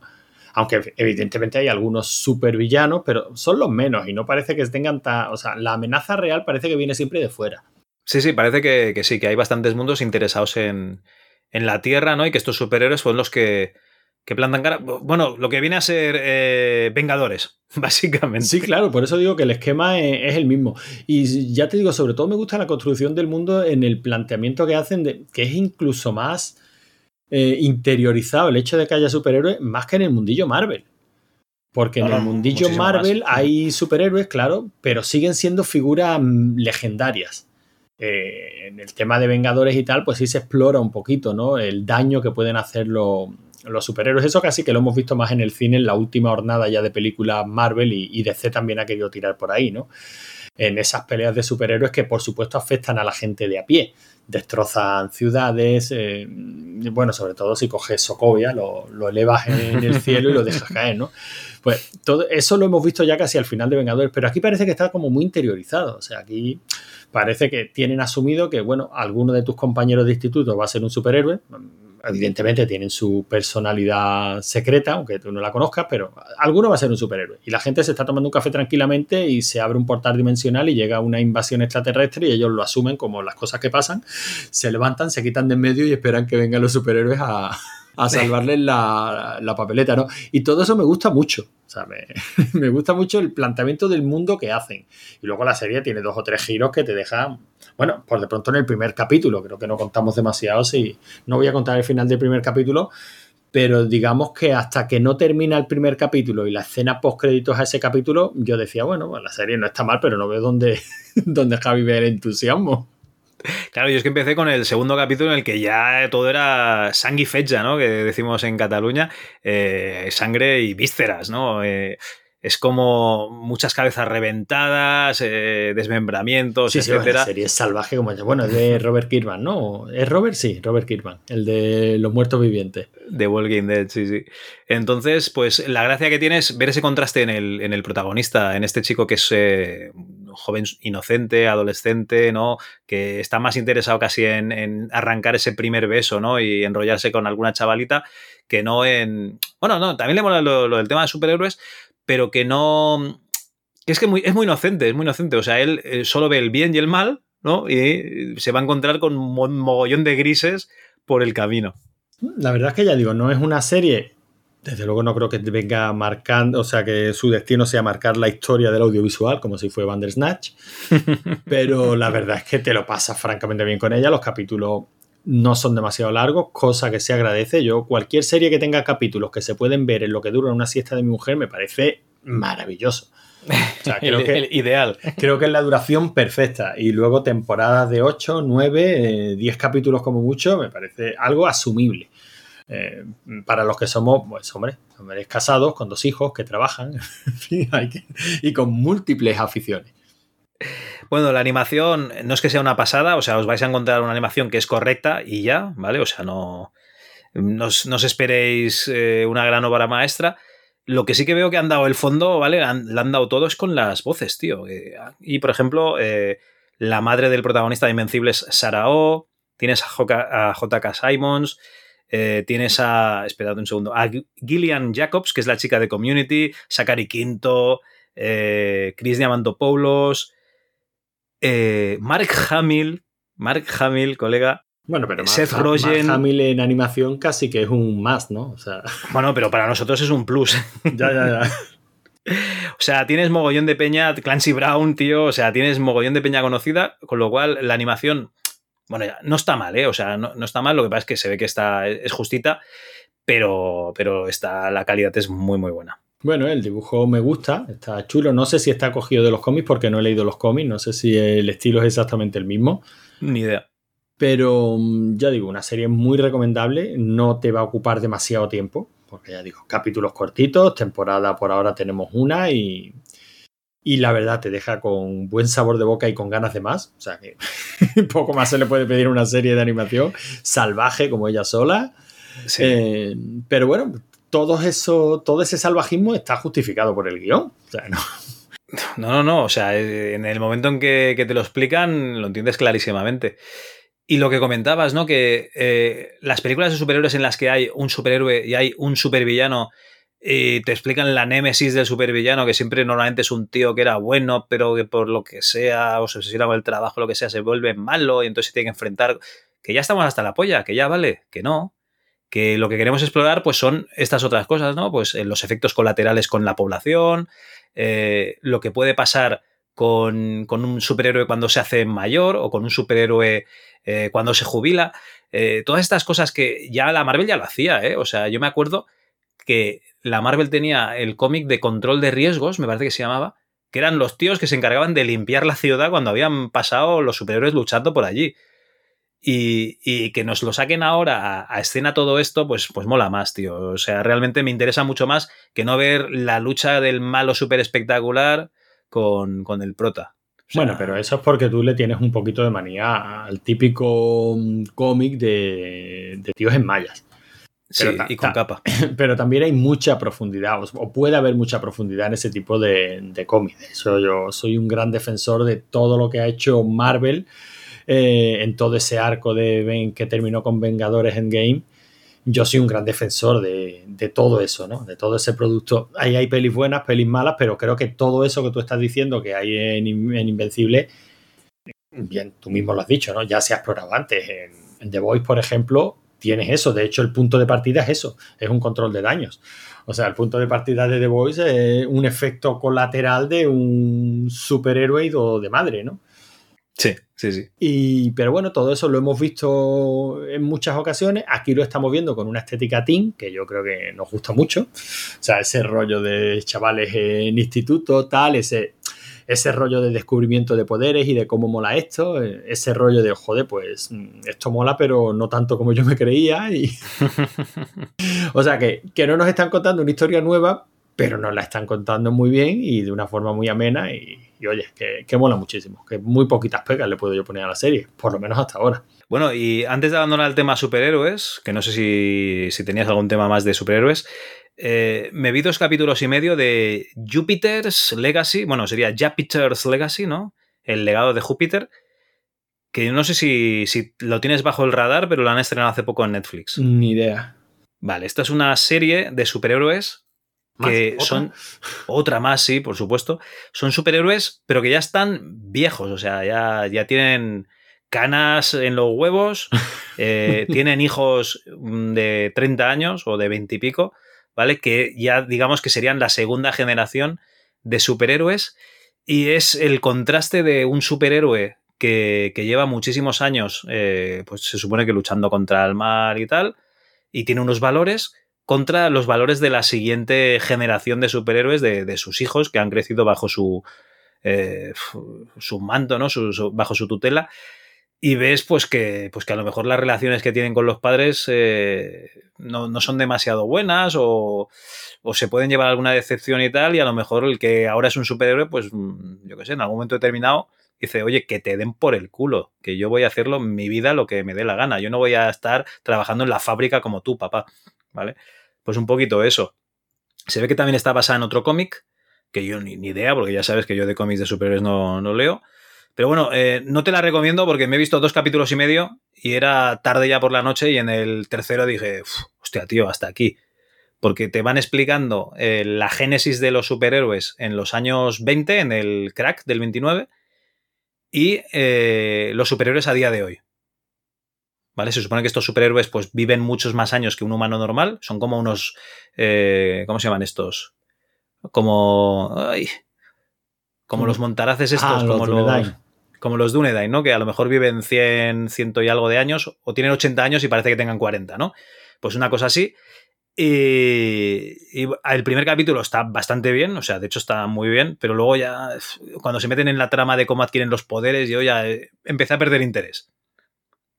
Aunque evidentemente hay algunos supervillanos, pero son los menos y no parece que tengan ta- O sea, la amenaza real parece que viene siempre de fuera. Sí, sí, parece que, que sí, que hay bastantes mundos interesados en, en la Tierra, ¿no? Y que estos superhéroes son los que, que plantan cara. Bueno, lo que viene a ser eh, Vengadores, <laughs> básicamente. Sí, claro, por eso digo que el esquema es, es el mismo. Y ya te digo, sobre todo me gusta la construcción del mundo en el planteamiento que hacen, de, que es incluso más, eh, interiorizado el hecho de que haya superhéroes más que en el mundillo Marvel. Porque en el mundillo Marvel más. hay superhéroes, claro, pero siguen siendo figuras mm, legendarias. Eh, en el tema de Vengadores y tal, pues sí se explora un poquito, ¿no? El daño que pueden hacer los, los superhéroes. Eso casi que lo hemos visto más en el cine, en la última hornada ya de películas Marvel y, y DC también ha querido tirar por ahí, ¿no? En esas peleas de superhéroes que por supuesto afectan a la gente de a pie. Destrozan ciudades, eh, bueno, sobre todo si coges Sokovia, lo, lo elevas en el <laughs> cielo y lo dejas caer, ¿no? Pues todo eso lo hemos visto ya casi al final de Vengadores, pero aquí parece que está como muy interiorizado. O sea, aquí parece que tienen asumido que, bueno, alguno de tus compañeros de instituto va a ser un superhéroe. Evidentemente tienen su personalidad secreta, aunque tú no la conozcas, pero alguno va a ser un superhéroe. Y la gente se está tomando un café tranquilamente y se abre un portal dimensional y llega una invasión extraterrestre y ellos lo asumen como las cosas que pasan, se levantan, se quitan de en medio y esperan que vengan los superhéroes a, a salvarles la, la papeleta, ¿no? Y todo eso me gusta mucho. O sea, me, <laughs> me, gusta mucho el planteamiento del mundo que hacen. Y luego la serie tiene dos o tres giros que te dejan. Bueno, por de pronto en el primer capítulo, creo que no contamos demasiado. Si no voy a contar el final del primer capítulo, pero digamos que hasta que no termina el primer capítulo y la escena post créditos a ese capítulo, yo decía, bueno, pues la serie no está mal, pero no veo dónde, <laughs> dónde Javi ve el entusiasmo. Claro, yo es que empecé con el segundo capítulo en el que ya todo era sangre y fecha, ¿no? Que decimos en Cataluña, eh, sangre y vísceras, ¿no? Eh, es como muchas cabezas reventadas, eh, desmembramientos, sí, sí, etcétera. la serie es salvaje como bueno, es de Robert Kirkman, ¿no? ¿Es Robert? Sí, Robert Kirkman, el de los muertos vivientes. De Walking Dead, sí, sí. Entonces, pues la gracia que tiene es ver ese contraste en el, en el protagonista, en este chico que es eh, joven inocente, adolescente, ¿no? Que está más interesado casi en, en, arrancar ese primer beso, ¿no? Y enrollarse con alguna chavalita que no en. Bueno, no, también le mola lo, lo del tema de superhéroes, pero que no. Que es que muy, es muy inocente, es muy inocente. O sea, él eh, solo ve el bien y el mal, ¿no? Y se va a encontrar con un mogollón de grises por el camino. La verdad es que ya digo, no es una serie. Desde luego no creo que venga marcando, o sea, que su destino sea marcar la historia del audiovisual, como si fue Bandersnatch. <laughs> Pero la verdad es que te lo pasas francamente bien con ella. Los capítulos no son demasiado largos, cosa que se agradece. Yo, cualquier serie que tenga capítulos que se pueden ver en lo que dura una siesta de mi mujer, me parece maravilloso. O sea, <laughs> creo el, que, el ideal. Creo que es la duración perfecta. Y luego temporadas de 8, 9, eh, 10 capítulos como mucho, me parece algo asumible. Eh, para los que somos, pues, hombre, hombres casados, con dos hijos, que trabajan, <laughs> y con múltiples aficiones. Bueno, la animación no es que sea una pasada, o sea, os vais a encontrar una animación que es correcta y ya, ¿vale? O sea, no, no, os, no os esperéis eh, una gran obra maestra. Lo que sí que veo que han dado el fondo, ¿vale? Han, le han dado todo es con las voces, tío. Y, por ejemplo, eh, la madre del protagonista de Invencibles, Sarah O, tienes a J.K. Simons, eh, tienes a, esperad un segundo, a Gillian Jacobs, que es la chica de Community, Sakari Quinto, eh, Chris Diamantopoulos, eh, Mark Hamill, Mark Hamill, colega. Bueno, pero Seth Mark, Rogen. Mark Hamill en animación casi que es un más, ¿no? O sea... <laughs> Bueno, pero para nosotros es un plus. ya, ya, ya. <laughs> O sea, tienes mogollón de peña, Clancy Brown, tío, o sea, tienes mogollón de peña conocida, con lo cual la animación, bueno, ya, no está mal, ¿eh? O sea, no, no, está mal, lo que pasa es que se ve que está, es justita, pero, pero está, la calidad es muy, muy buena. Bueno, el dibujo me gusta, está chulo. No sé si está cogido de los cómics porque no he leído los cómics, no sé si el estilo es exactamente el mismo. Ni idea. Pero ya digo, una serie muy recomendable, no te va a ocupar demasiado tiempo, porque ya digo, capítulos cortitos, temporada por ahora tenemos una y, y la verdad te deja con buen sabor de boca y con ganas de más. O sea que <laughs> poco más se le puede pedir una serie de animación salvaje como ella sola. Sí. Eh, pero bueno, todo eso, todo ese salvajismo está justificado por el guion. O sea, no. No, no, no. O sea, en el momento en que, que te lo explican, lo entiendes clarísimamente. Y lo que comentabas, ¿no? Que eh, las películas de superhéroes en las que hay un superhéroe y hay un supervillano y te explican la némesis del supervillano, que siempre normalmente es un tío que era bueno, pero que por lo que sea, o se obsesiona con el trabajo, lo que sea, se vuelve malo y entonces se tiene que enfrentar. Que ya estamos hasta la polla, que ya vale, que no. Que lo que queremos explorar, pues son estas otras cosas, ¿no? Pues eh, los efectos colaterales con la población, eh, lo que puede pasar con, con, un superhéroe cuando se hace mayor o con un superhéroe eh, cuando se jubila. Todas estas cosas que ya la Marvel ya lo hacía, ¿eh? O sea, yo me acuerdo que la Marvel tenía el cómic de control de riesgos, me parece que se llamaba, que eran los tíos que se encargaban de limpiar la ciudad cuando habían pasado los superhéroes luchando por allí. Y, que nos lo saquen ahora a, escena todo esto, pues, pues mola más, tío. O sea, realmente me interesa mucho más que no ver la lucha del malo súper espectacular con, con, el prota. bueno, pero eso es porque tú le tienes un poquito de manía al típico mm, cómic de, de tíos en mallas. Sí, y con capa. <clears throat> Pero también hay mucha profundidad, o puede haber mucha profundidad en ese tipo de, de cómics. Eso yo soy un gran defensor de todo lo que ha hecho Marvel eh, en todo ese arco de que terminó con Vengadores Endgame. Yo soy un gran defensor de, todo eso, ¿no? De todo ese producto. Ahí hay pelis buenas, pelis malas, pero creo que todo eso que tú estás diciendo que hay en, en Invencible, bien, tú mismo lo has dicho, ¿no? Ya se ha explorado antes. En, The Voice, por ejemplo, tienes eso. De hecho, el punto de partida es eso, es un control de daños. O sea, el punto de partida de The Voice es un efecto colateral de un superhéroe de madre, ¿no? Sí, sí, sí. Y, pero bueno, todo eso lo hemos visto en muchas ocasiones. Aquí lo estamos viendo con una estética teen, que yo creo que nos gusta mucho. O sea, ese rollo de chavales en instituto, tal, ese, ese rollo de descubrimiento de poderes y de cómo mola esto, ese rollo de, joder, pues esto mola, pero no tanto como yo me creía. Y... <laughs> o sea, que, que no nos están contando una historia nueva, pero nos la están contando muy bien y de una forma muy amena y, oye, que, mola muchísimo, que muy poquitas pegas le puedo yo poner a la serie, por lo menos hasta ahora. Bueno, y antes de abandonar el tema superhéroes, que no sé si, tenías algún tema más de superhéroes, eh, me vi dos capítulos y medio de Jupiter's Legacy, bueno, sería Jupiter's Legacy, ¿no? El legado de Júpiter, que no sé si, si lo tienes bajo el radar, pero lo han estrenado hace poco en Netflix. Ni idea. Vale, esta es una serie de superhéroes que son otra más, sí, por supuesto. Son superhéroes, pero que ya están viejos, o sea, ya, ya tienen canas en los huevos, <laughs> eh, tienen hijos mm, de 30 años o de 20 y pico, ¿vale? Que ya digamos que serían la segunda generación de superhéroes y es el contraste de un superhéroe que, que lleva muchísimos años, eh, pues se supone que luchando contra el mal y tal, y tiene unos valores contra los valores de la siguiente generación de superhéroes de, sus hijos que han crecido bajo su, eh, su manto, ¿no? bajo su tutela. Y ves pues que, pues que a lo mejor las relaciones que tienen con los padres eh, no, son demasiado buenas o, o, se pueden llevar alguna decepción y tal. Y a lo mejor el que ahora es un superhéroe, pues mm, yo qué sé, en algún momento determinado dice, oye, que te den por el culo, que yo voy a hacerlo en mi vida lo que me dé la gana. Yo no voy a estar trabajando en la fábrica como tú, papá. ¿Vale? Pues un poquito eso. Se ve que también está basada en otro cómic, que yo ni, idea, porque ya sabes que yo de cómics de superhéroes no, no leo. Pero bueno, eh, no te la recomiendo porque me he visto dos capítulos y medio y era tarde ya por la noche y en el tercero dije, hostia, tío, hasta aquí. Porque te van explicando eh, la génesis de los superhéroes en los años 20, en el crack del 29, y eh, los superhéroes a día de hoy. ¿Vale? Se supone que estos superhéroes pues viven muchos más años que un humano normal. Son como unos. Eh, ¿Cómo se llaman estos? Como. Ay, como los montaraces estos, ah, como, los, como los Dunedain, ¿no? Que a lo mejor viven 100, 100 y algo de años, o tienen 80 años y parece que tengan 40, ¿no? Pues una cosa así. Y, el primer capítulo está bastante bien, o sea, de hecho está muy bien, pero luego ya, cuando se meten en la trama de cómo adquieren los poderes, yo ya eh, empecé a perder interés.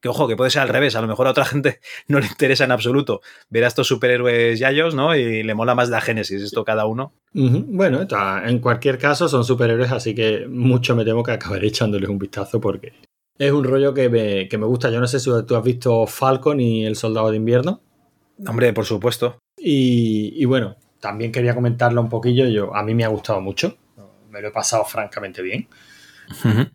Que ojo, que puede ser al revés. A lo mejor a otra <laughs> gente no le interesa en absoluto ver a estos superhéroes yayos, ¿no? Y le mola más la génesis, esto cada uno. Bueno, en cualquier caso son superhéroes, así que mucho me temo que acabaré <laughs> echándoles un vistazo porque es un rollo que me, que me gusta. Yo no sé si tú has visto Falcon y El Soldado de Invierno. Hombre, por supuesto. Y, y bueno, también quería comentarlo un poquillo. Yo, a mí me ha gustado mucho. Me lo he pasado francamente bien.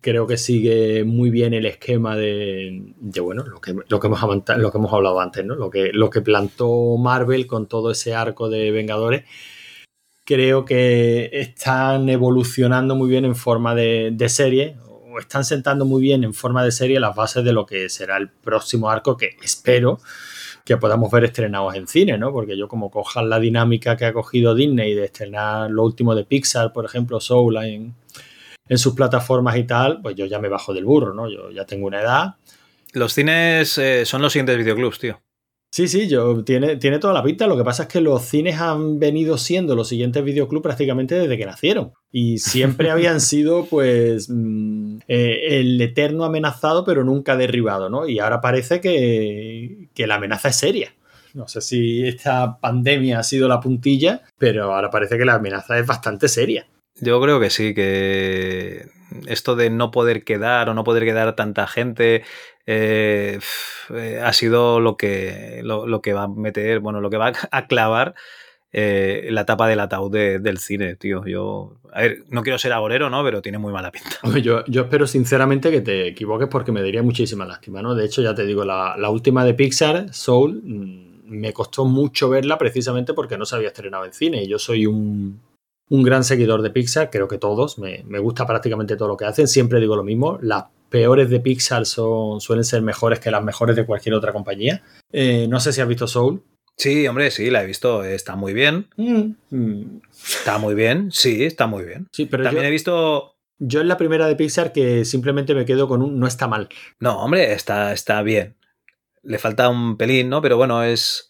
Creo que sigue muy bien el esquema de, bueno, lo que, hemos, hablado antes, ¿no? Lo que, plantó Marvel con todo ese arco de Vengadores. Creo que están evolucionando muy bien en forma de, de serie, o están sentando muy bien en forma de serie las bases de lo que será el próximo arco que espero que podamos ver estrenados en cine, ¿no? Porque yo como cojan la dinámica que ha cogido Disney de estrenar lo último de Pixar, por ejemplo, Soul en, en sus plataformas y tal, pues yo ya me bajo del burro, ¿no? Yo ya tengo una edad Los cines eh, son los siguientes videoclubs, tío. Sí, sí, yo, tiene, tiene toda la pinta. Lo que pasa es que los cines han venido siendo los siguientes videoclubs prácticamente desde que nacieron. Y siempre <laughs> habían sido, pues, mm, eh, el eterno amenazado, pero nunca derribado, ¿no? Y ahora parece que, que la amenaza es seria. No sé si esta pandemia ha sido la puntilla, pero ahora parece que la amenaza es bastante seria. Yo creo que sí, que esto de no poder quedar o no poder quedar tanta gente eh, eh, ha sido lo que, lo, que va a meter, bueno, lo que va a clavar eh, la tapa del ataúd del cine, tío. Yo, a ver, no quiero ser agorero, ¿no? Pero tiene muy mala pinta. Yo, yo espero sinceramente que te equivoques porque me daría muchísima lástima, ¿no? De hecho, ya te digo, la, la última de Pixar, Soul, mm, me costó mucho verla precisamente porque no se había estrenado en cine. Yo soy un, un gran seguidor de Pixar, creo que todos, me, gusta prácticamente todo lo que hacen, siempre digo lo mismo, las peores de Pixar son, suelen ser mejores que las mejores de cualquier otra compañía. Eh, no sé si has visto Soul. Sí, hombre, sí, la he visto, está muy bien. Mm. Mm. Está muy bien, sí, está muy bien. Sí, pero También he visto... Yo en la primera de Pixar que simplemente me quedo con un no está mal. No, hombre, está, está bien. Le falta un pelín, ¿no? Pero bueno, es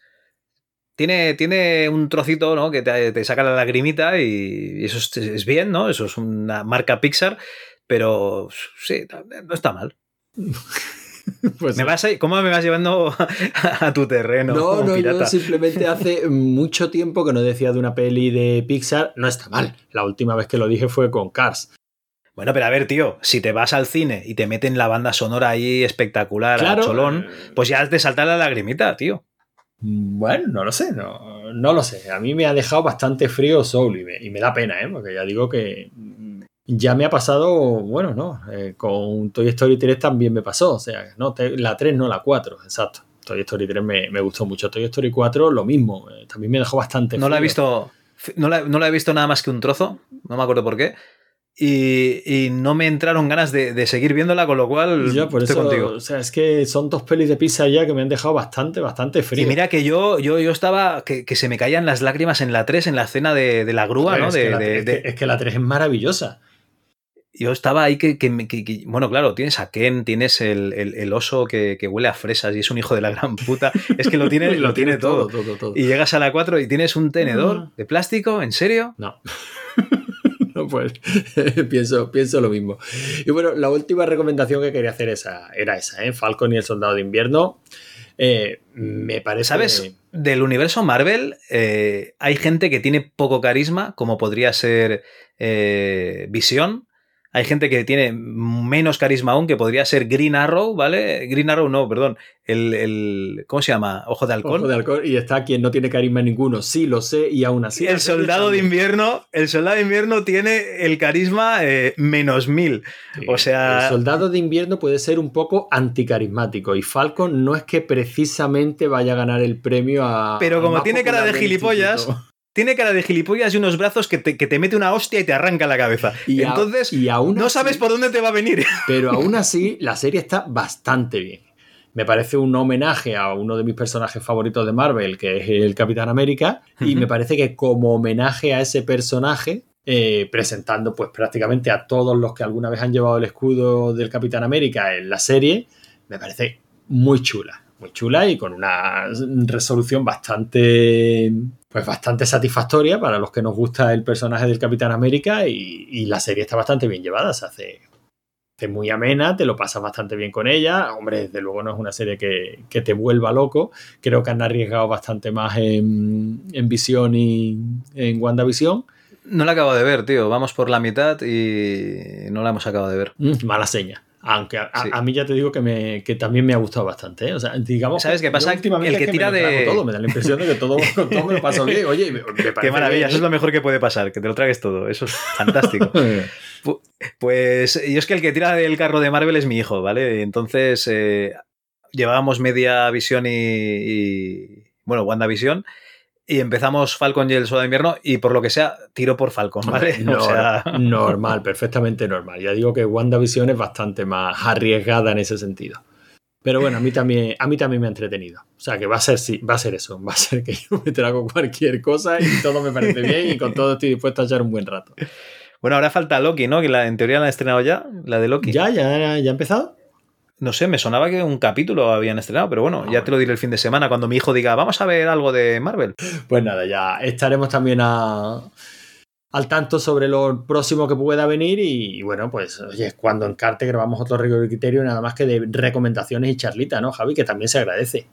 tiene, tiene un trocito, ¿no? Que te, saca la lagrimita y, eso es, bien, ¿no? Eso es una marca Pixar, pero sí, no está mal. <laughs> Pues ¿Me vas ¿Cómo me vas llevando a, tu terreno? No, no, yo simplemente hace mucho tiempo que no decía de una peli de Pixar, no está mal. La última vez que lo dije fue con Cars. Bueno, pero a ver, tío, si te vas al cine y te meten la banda sonora ahí espectacular, a cholón, pues ya te salta la lagrimita, tío. Bueno, no lo sé, no, no lo sé. A mí me ha dejado bastante frío Soul y me, da pena, ¿eh? porque ya digo que ya me ha pasado, bueno, no, eh, con Toy Story 3 también me pasó, o sea, no, la 3 no, la 4, exacto. Toy Story 3 me, gustó mucho. Toy Story 4 lo mismo, eh, también me dejó bastante. No la he visto, no no la he visto nada más que un trozo, no me acuerdo por qué y, no me entraron ganas de, seguir viéndola, con lo cual yo por estoy eso, contigo. O sea, es que son dos pelis de pizza ya que me han dejado bastante, bastante frío. Y mira que yo, yo, yo estaba, que, se me caían las lágrimas en la 3, en la escena de, la grúa, ¿no? Es, que la, es, que, la 3 es maravillosa. Yo estaba ahí que, bueno, claro, tienes a Ken, tienes el, oso que, huele a fresas y es un hijo de la gran puta. Es que lo tiene, <laughs> lo, tiene todo. Y llegas a la 4 y tienes un tenedor ah. de plástico, ¿en serio? No. <laughs> pues <laughs> pienso, pienso lo mismo. Y bueno, la última recomendación que quería hacer esa, era esa, ¿eh? Falcon y el Soldado de Invierno. Eh, me parece... ¿Sabes? Del universo Marvel eh, hay gente que tiene poco carisma, como podría ser Visión hay gente que tiene menos carisma aún, que podría ser Green Arrow, ¿vale? Green Arrow no, perdón. El, ¿Cómo se llama? Ojo de halcón. Ojo de halcón. Y está quien no tiene carisma ninguno. Sí, lo sé, y aún así. El soldado de invierno, el soldado de invierno tiene el carisma eh, menos mil. o sea. El soldado de invierno puede ser un poco anticarismático. Y Falcon no es que precisamente vaya a ganar el premio a. Pero como tiene cara de gilipollas tiene cara de gilipollas y unos brazos que te, mete una hostia y te arranca la cabeza. Y Entonces, y aún no sabes por dónde te va a venir. <laughs> Pero aún así, la serie está bastante bien. Me parece un homenaje a uno de mis personajes favoritos de Marvel, que es el Capitán América. Y me parece que como homenaje a ese personaje, eh, presentando pues prácticamente a todos los que alguna vez han llevado el escudo del Capitán América en la serie, me parece muy chula. Muy chula y con una resolución bastante pues bastante satisfactoria para los que nos gusta el personaje del Capitán América y, la serie está bastante bien llevada, se hace, muy amena, te lo pasas bastante bien con ella. Hombre, desde luego no es una serie que, te vuelva loco. Creo que han arriesgado bastante más en, en Visión y en WandaVision. No la acabo de ver, tío. Vamos por la mitad y no la hemos acabado de ver. Mm, mala seña. Aunque a, mí ya te digo que, me, que también me ha gustado bastante. ¿eh? O sea, digamos. ¿Sabes qué pasa? El que, tira me de. Todo. Me da la impresión de que todo, <laughs> todo me lo paso bien. Oye, me, parece Qué maravilla, eso es lo mejor que puede pasar, que te lo tragues todo. Eso es fantástico. <laughs> pues yo es que el que tira del carro de Marvel es mi hijo, ¿vale? Entonces eh, llevábamos media visión y, y. Bueno, WandaVision y empezamos Falcon y el Soldado de Invierno y por lo que sea, tiro por Falcon, ¿vale? <laughs> Normal, perfectamente normal. Ya digo que WandaVision es bastante más arriesgada en ese sentido. Pero bueno, a mí también, a mí también me ha entretenido. O sea que va a ser sí, va a ser eso. Va a ser que yo me trago cualquier cosa y todo me parece bien y con todo estoy dispuesto a echar un buen rato. Bueno, ahora falta Loki, ¿no? Que la, en teoría la han estrenado ya, la de Loki. ¿Ya? ¿Ya, ya ha empezado? No sé, me sonaba que un capítulo habían estrenado, pero bueno, ya te lo diré el fin de semana cuando mi hijo diga, vamos a ver algo de Marvel. Pues nada, ya estaremos también a, al tanto sobre lo próximo que pueda venir y, bueno, pues oye, cuando encarte grabamos otro rigor y criterio nada más que de recomendaciones y charlita, ¿no, Javi? Que también se agradece.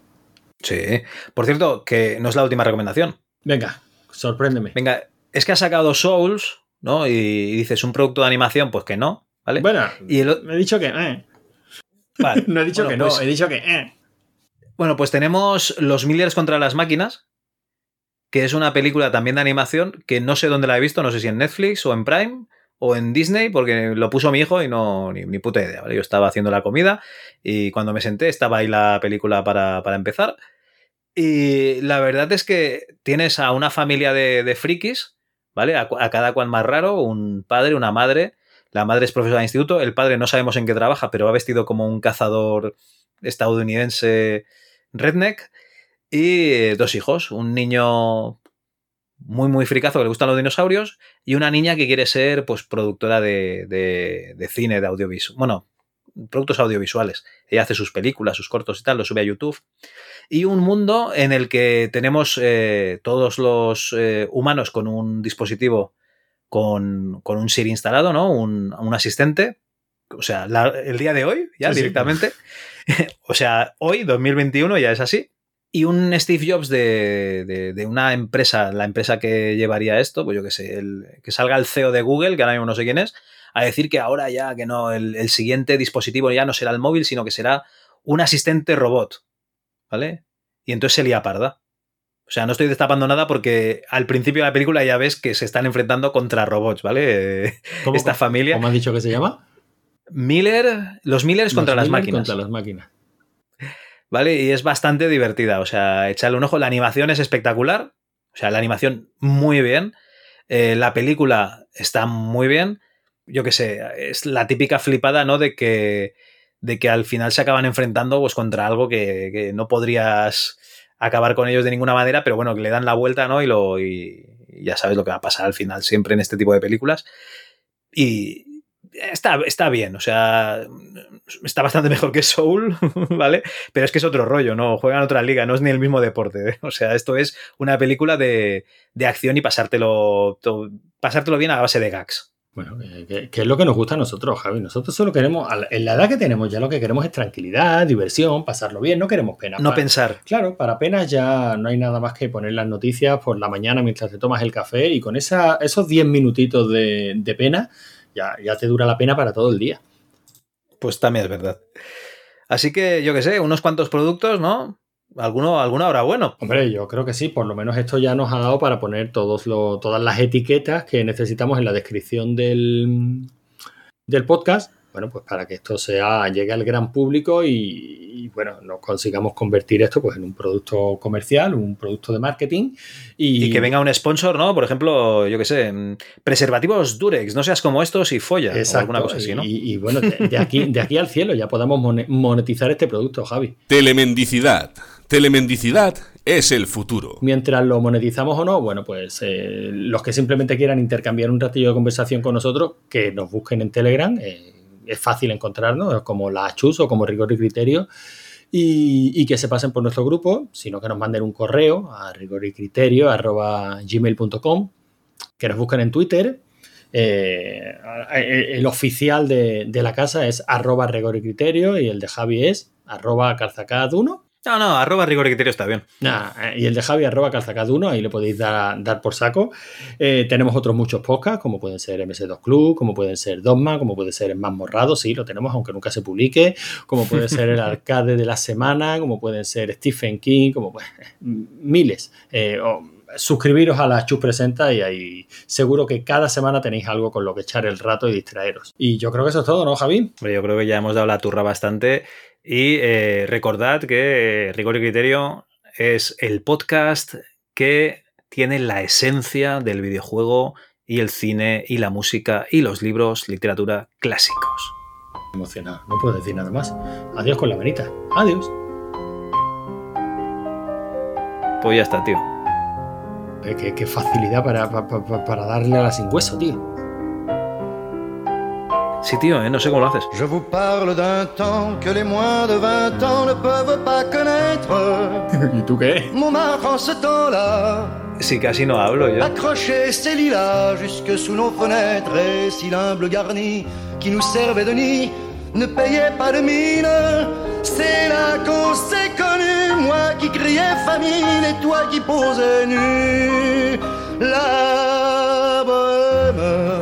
Sí. Por cierto, que no es la última recomendación. Venga, sorpréndeme. Venga, es que ha sacado Souls, ¿no? Y dices, ¿un producto de animación? Pues que no, ¿vale? Bueno, y el- me he dicho que... eh. Vale. <laughs> no he dicho Bueno, que no, pues- he dicho que... eh. Bueno, pues tenemos Los Millers contra las máquinas, que es una película también de animación que no sé dónde la he visto, no sé si en Netflix o en Prime o en Disney, porque lo puso mi hijo y no, ni, ni puta idea, ¿vale? Yo estaba haciendo la comida y cuando me senté estaba ahí la película para, para empezar. Y la verdad es que tienes a una familia de, de frikis, ¿vale? A cada cual más raro, un padre, una madre. La madre es profesora de instituto, el padre no sabemos en qué trabaja, pero va vestido como un cazador estadounidense redneck. Y eh, dos hijos, un niño muy, muy fricazo que le gustan los dinosaurios y una niña que quiere ser pues productora de, de, cine, de audiovisual. Bueno, productos audiovisuales. Ella hace sus películas, sus cortos y tal, los sube a YouTube. Y un mundo en el que tenemos eh, todos los eh, humanos con un dispositivo con, con un Siri instalado, ¿no? Un, un asistente. O sea, la- el día de hoy, ya Sí, sí. directamente. <laughs> o sea, hoy, 2021, ya es así. Y un Steve Jobs de, de- de una empresa, la empresa que llevaría esto, pues yo qué sé, el- que salga el CEO de Google, que ahora mismo no sé quién es, a decir que ahora ya, que no, el, el siguiente dispositivo ya no será el móvil, sino que será un asistente robot. ¿Vale? Y entonces se lía parda. O sea, no estoy destapando nada porque al principio de la película ya ves que se están enfrentando contra robots, ¿vale? <laughs> ¿Cómo- Esta familia. ¿Cómo has dicho que se llama? Miller, los Millers contra Los las Miller máquinas. Contra las máquinas. ¿vale? Y es bastante divertida, o sea, echarle un ojo. La animación es espectacular, o sea, la animación muy bien. Eh, la película está muy bien. Yo qué sé, es la típica flipada, ¿no? De que, de que al final se acaban enfrentando pues, contra algo que, que no podrías acabar con ellos de ninguna manera, pero bueno, que le dan la vuelta, ¿no? Y, lo, y, ya sabes lo que va a pasar al final siempre en este tipo de películas. Y está, está bien, o sea, está bastante <laughs> mejor que Soul, <laughs> ¿vale? Pero es que es otro rollo, ¿no? Juegan otra liga, no es ni el mismo deporte. ¿eh? O sea, esto es una película de, de acción y pasártelo, pasártelo bien a base de gags. Bueno, eh, que, que es lo que nos gusta a nosotros, Javi. Nosotros solo queremos, en la edad que tenemos ya lo que queremos es tranquilidad, diversión, pasarlo bien, no queremos pena. No pensar. Claro, para penas ya no hay nada más que poner las noticias por la mañana mientras te tomas el café y con esa, esos 10 minutitos de, de pena ya, ya te dura la pena para todo el día. Pues también es verdad. Así que, yo qué sé, unos cuantos productos, ¿no? Alguno, alguno habrá bueno. Hombre, yo creo que sí, por lo menos esto ya nos ha dado para poner todos lo- todas las etiquetas que necesitamos en la descripción del, del podcast. Bueno, pues para que esto sea, llegue al gran público y, y, bueno, nos consigamos convertir esto pues en un producto comercial, un producto de marketing. Y, Y que venga un sponsor, ¿no? Por ejemplo, yo qué sé, mm, preservativos Durex, no seas como estos y folla. O Exacto, alguna cosa así, ¿no? Y, y bueno, de, de aquí, de aquí al cielo ya podamos mone- monetizar este producto, Javi. Telemendicidad. Telemendicidad es el futuro. Mientras lo monetizamos o no, bueno, pues eh, los que simplemente quieran intercambiar un ratillo de conversación con nosotros, que nos busquen en Telegram. eh, es fácil encontrarnos, como la Chus o como Rigor y Criterio. Y, que se pasen por nuestro grupo, sino que nos manden un correo a rigoricriterio.gmail.com, que nos busquen en Twitter. eh, el oficial de, la casa es arroba rigor y criterio y el de Javi es arroba calzacad1 No, no, arroba rigor y criterio está bien. Nah, eh, y el de Javi arroba calzacad1, ahí le podéis dar, dar por saco. Eh, tenemos otros muchos podcasts, como pueden ser MS2 Club, como pueden ser Dogma, como puede ser el Más Morrado, sí, lo tenemos, aunque nunca se publique, como puede ser el Arcade de la Semana, como pueden ser Stephen King, como pues, miles. Eh, suscribiros a la Chus Presenta y ahí seguro que cada semana tenéis algo con lo que echar el rato y distraeros. Y yo creo que eso es todo, ¿no, Javi? Hombre, yo creo que ya hemos dado la turra bastante. Y eh, recordad que eh, Rigor y Criterio es el podcast que tiene la esencia del videojuego y el cine y la música y los libros, literatura clásicos. Emocionado, no puedo decir nada más. Adiós con la manita. Adiós. Pues ya está, tío. Eh, Qué, qué facilidad para, pa- pa- pa- para darle a la sin hueso, tío. Sí, tío, ¿eh? no sé cómo lo haces. Je vous parle d'un temps que les moins de 20 ans ne peuvent pas connaître. <laughs> ¿Y tú qué? Montmartre en ce temps-là Sí, casi no hablo yo. accrochait ses lilas jusque sous nos fenêtres et si l'humble garni qui nous servait de nid ne payait pas de mine. C'est là qu'on s'est connus, moi qui criais famine et toi qui posais nu. La bohème,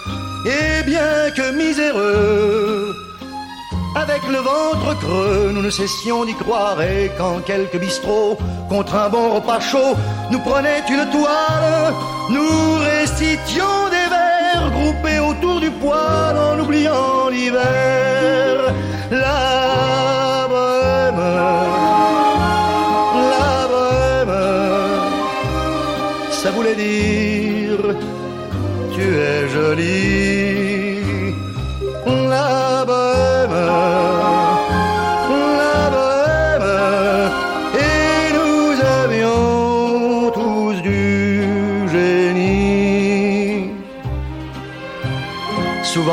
Et bien que miséreux, avec le ventre creux, nous ne cessions d'y croire et quand quelques bistrots, contre un bon repas chaud, nous prenaient une toile, nous récitions des vers groupés autour du poêle en oubliant l'hiver. La la ça voulait dire tu es jolie.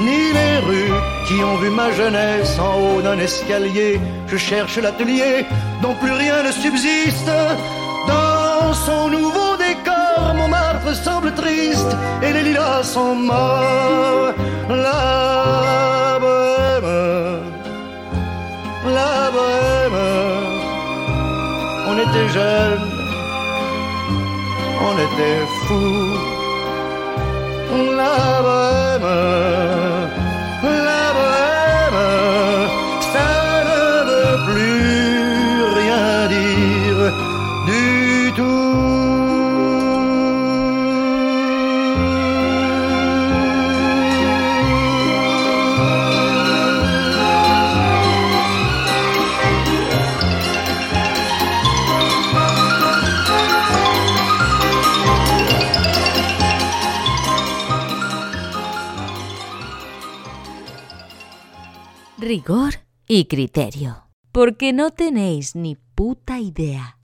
ni les rues qui ont vu ma jeunesse en haut d'un escalier. Je cherche l'atelier dont plus rien ne subsiste. Dans son nouveau décor, Montmartre semble triste et les lilas sont morts. La bohème, la bohème, on était jeunes, on était fous. La bohème, Y criterio. Porque no tenéis ni puta idea.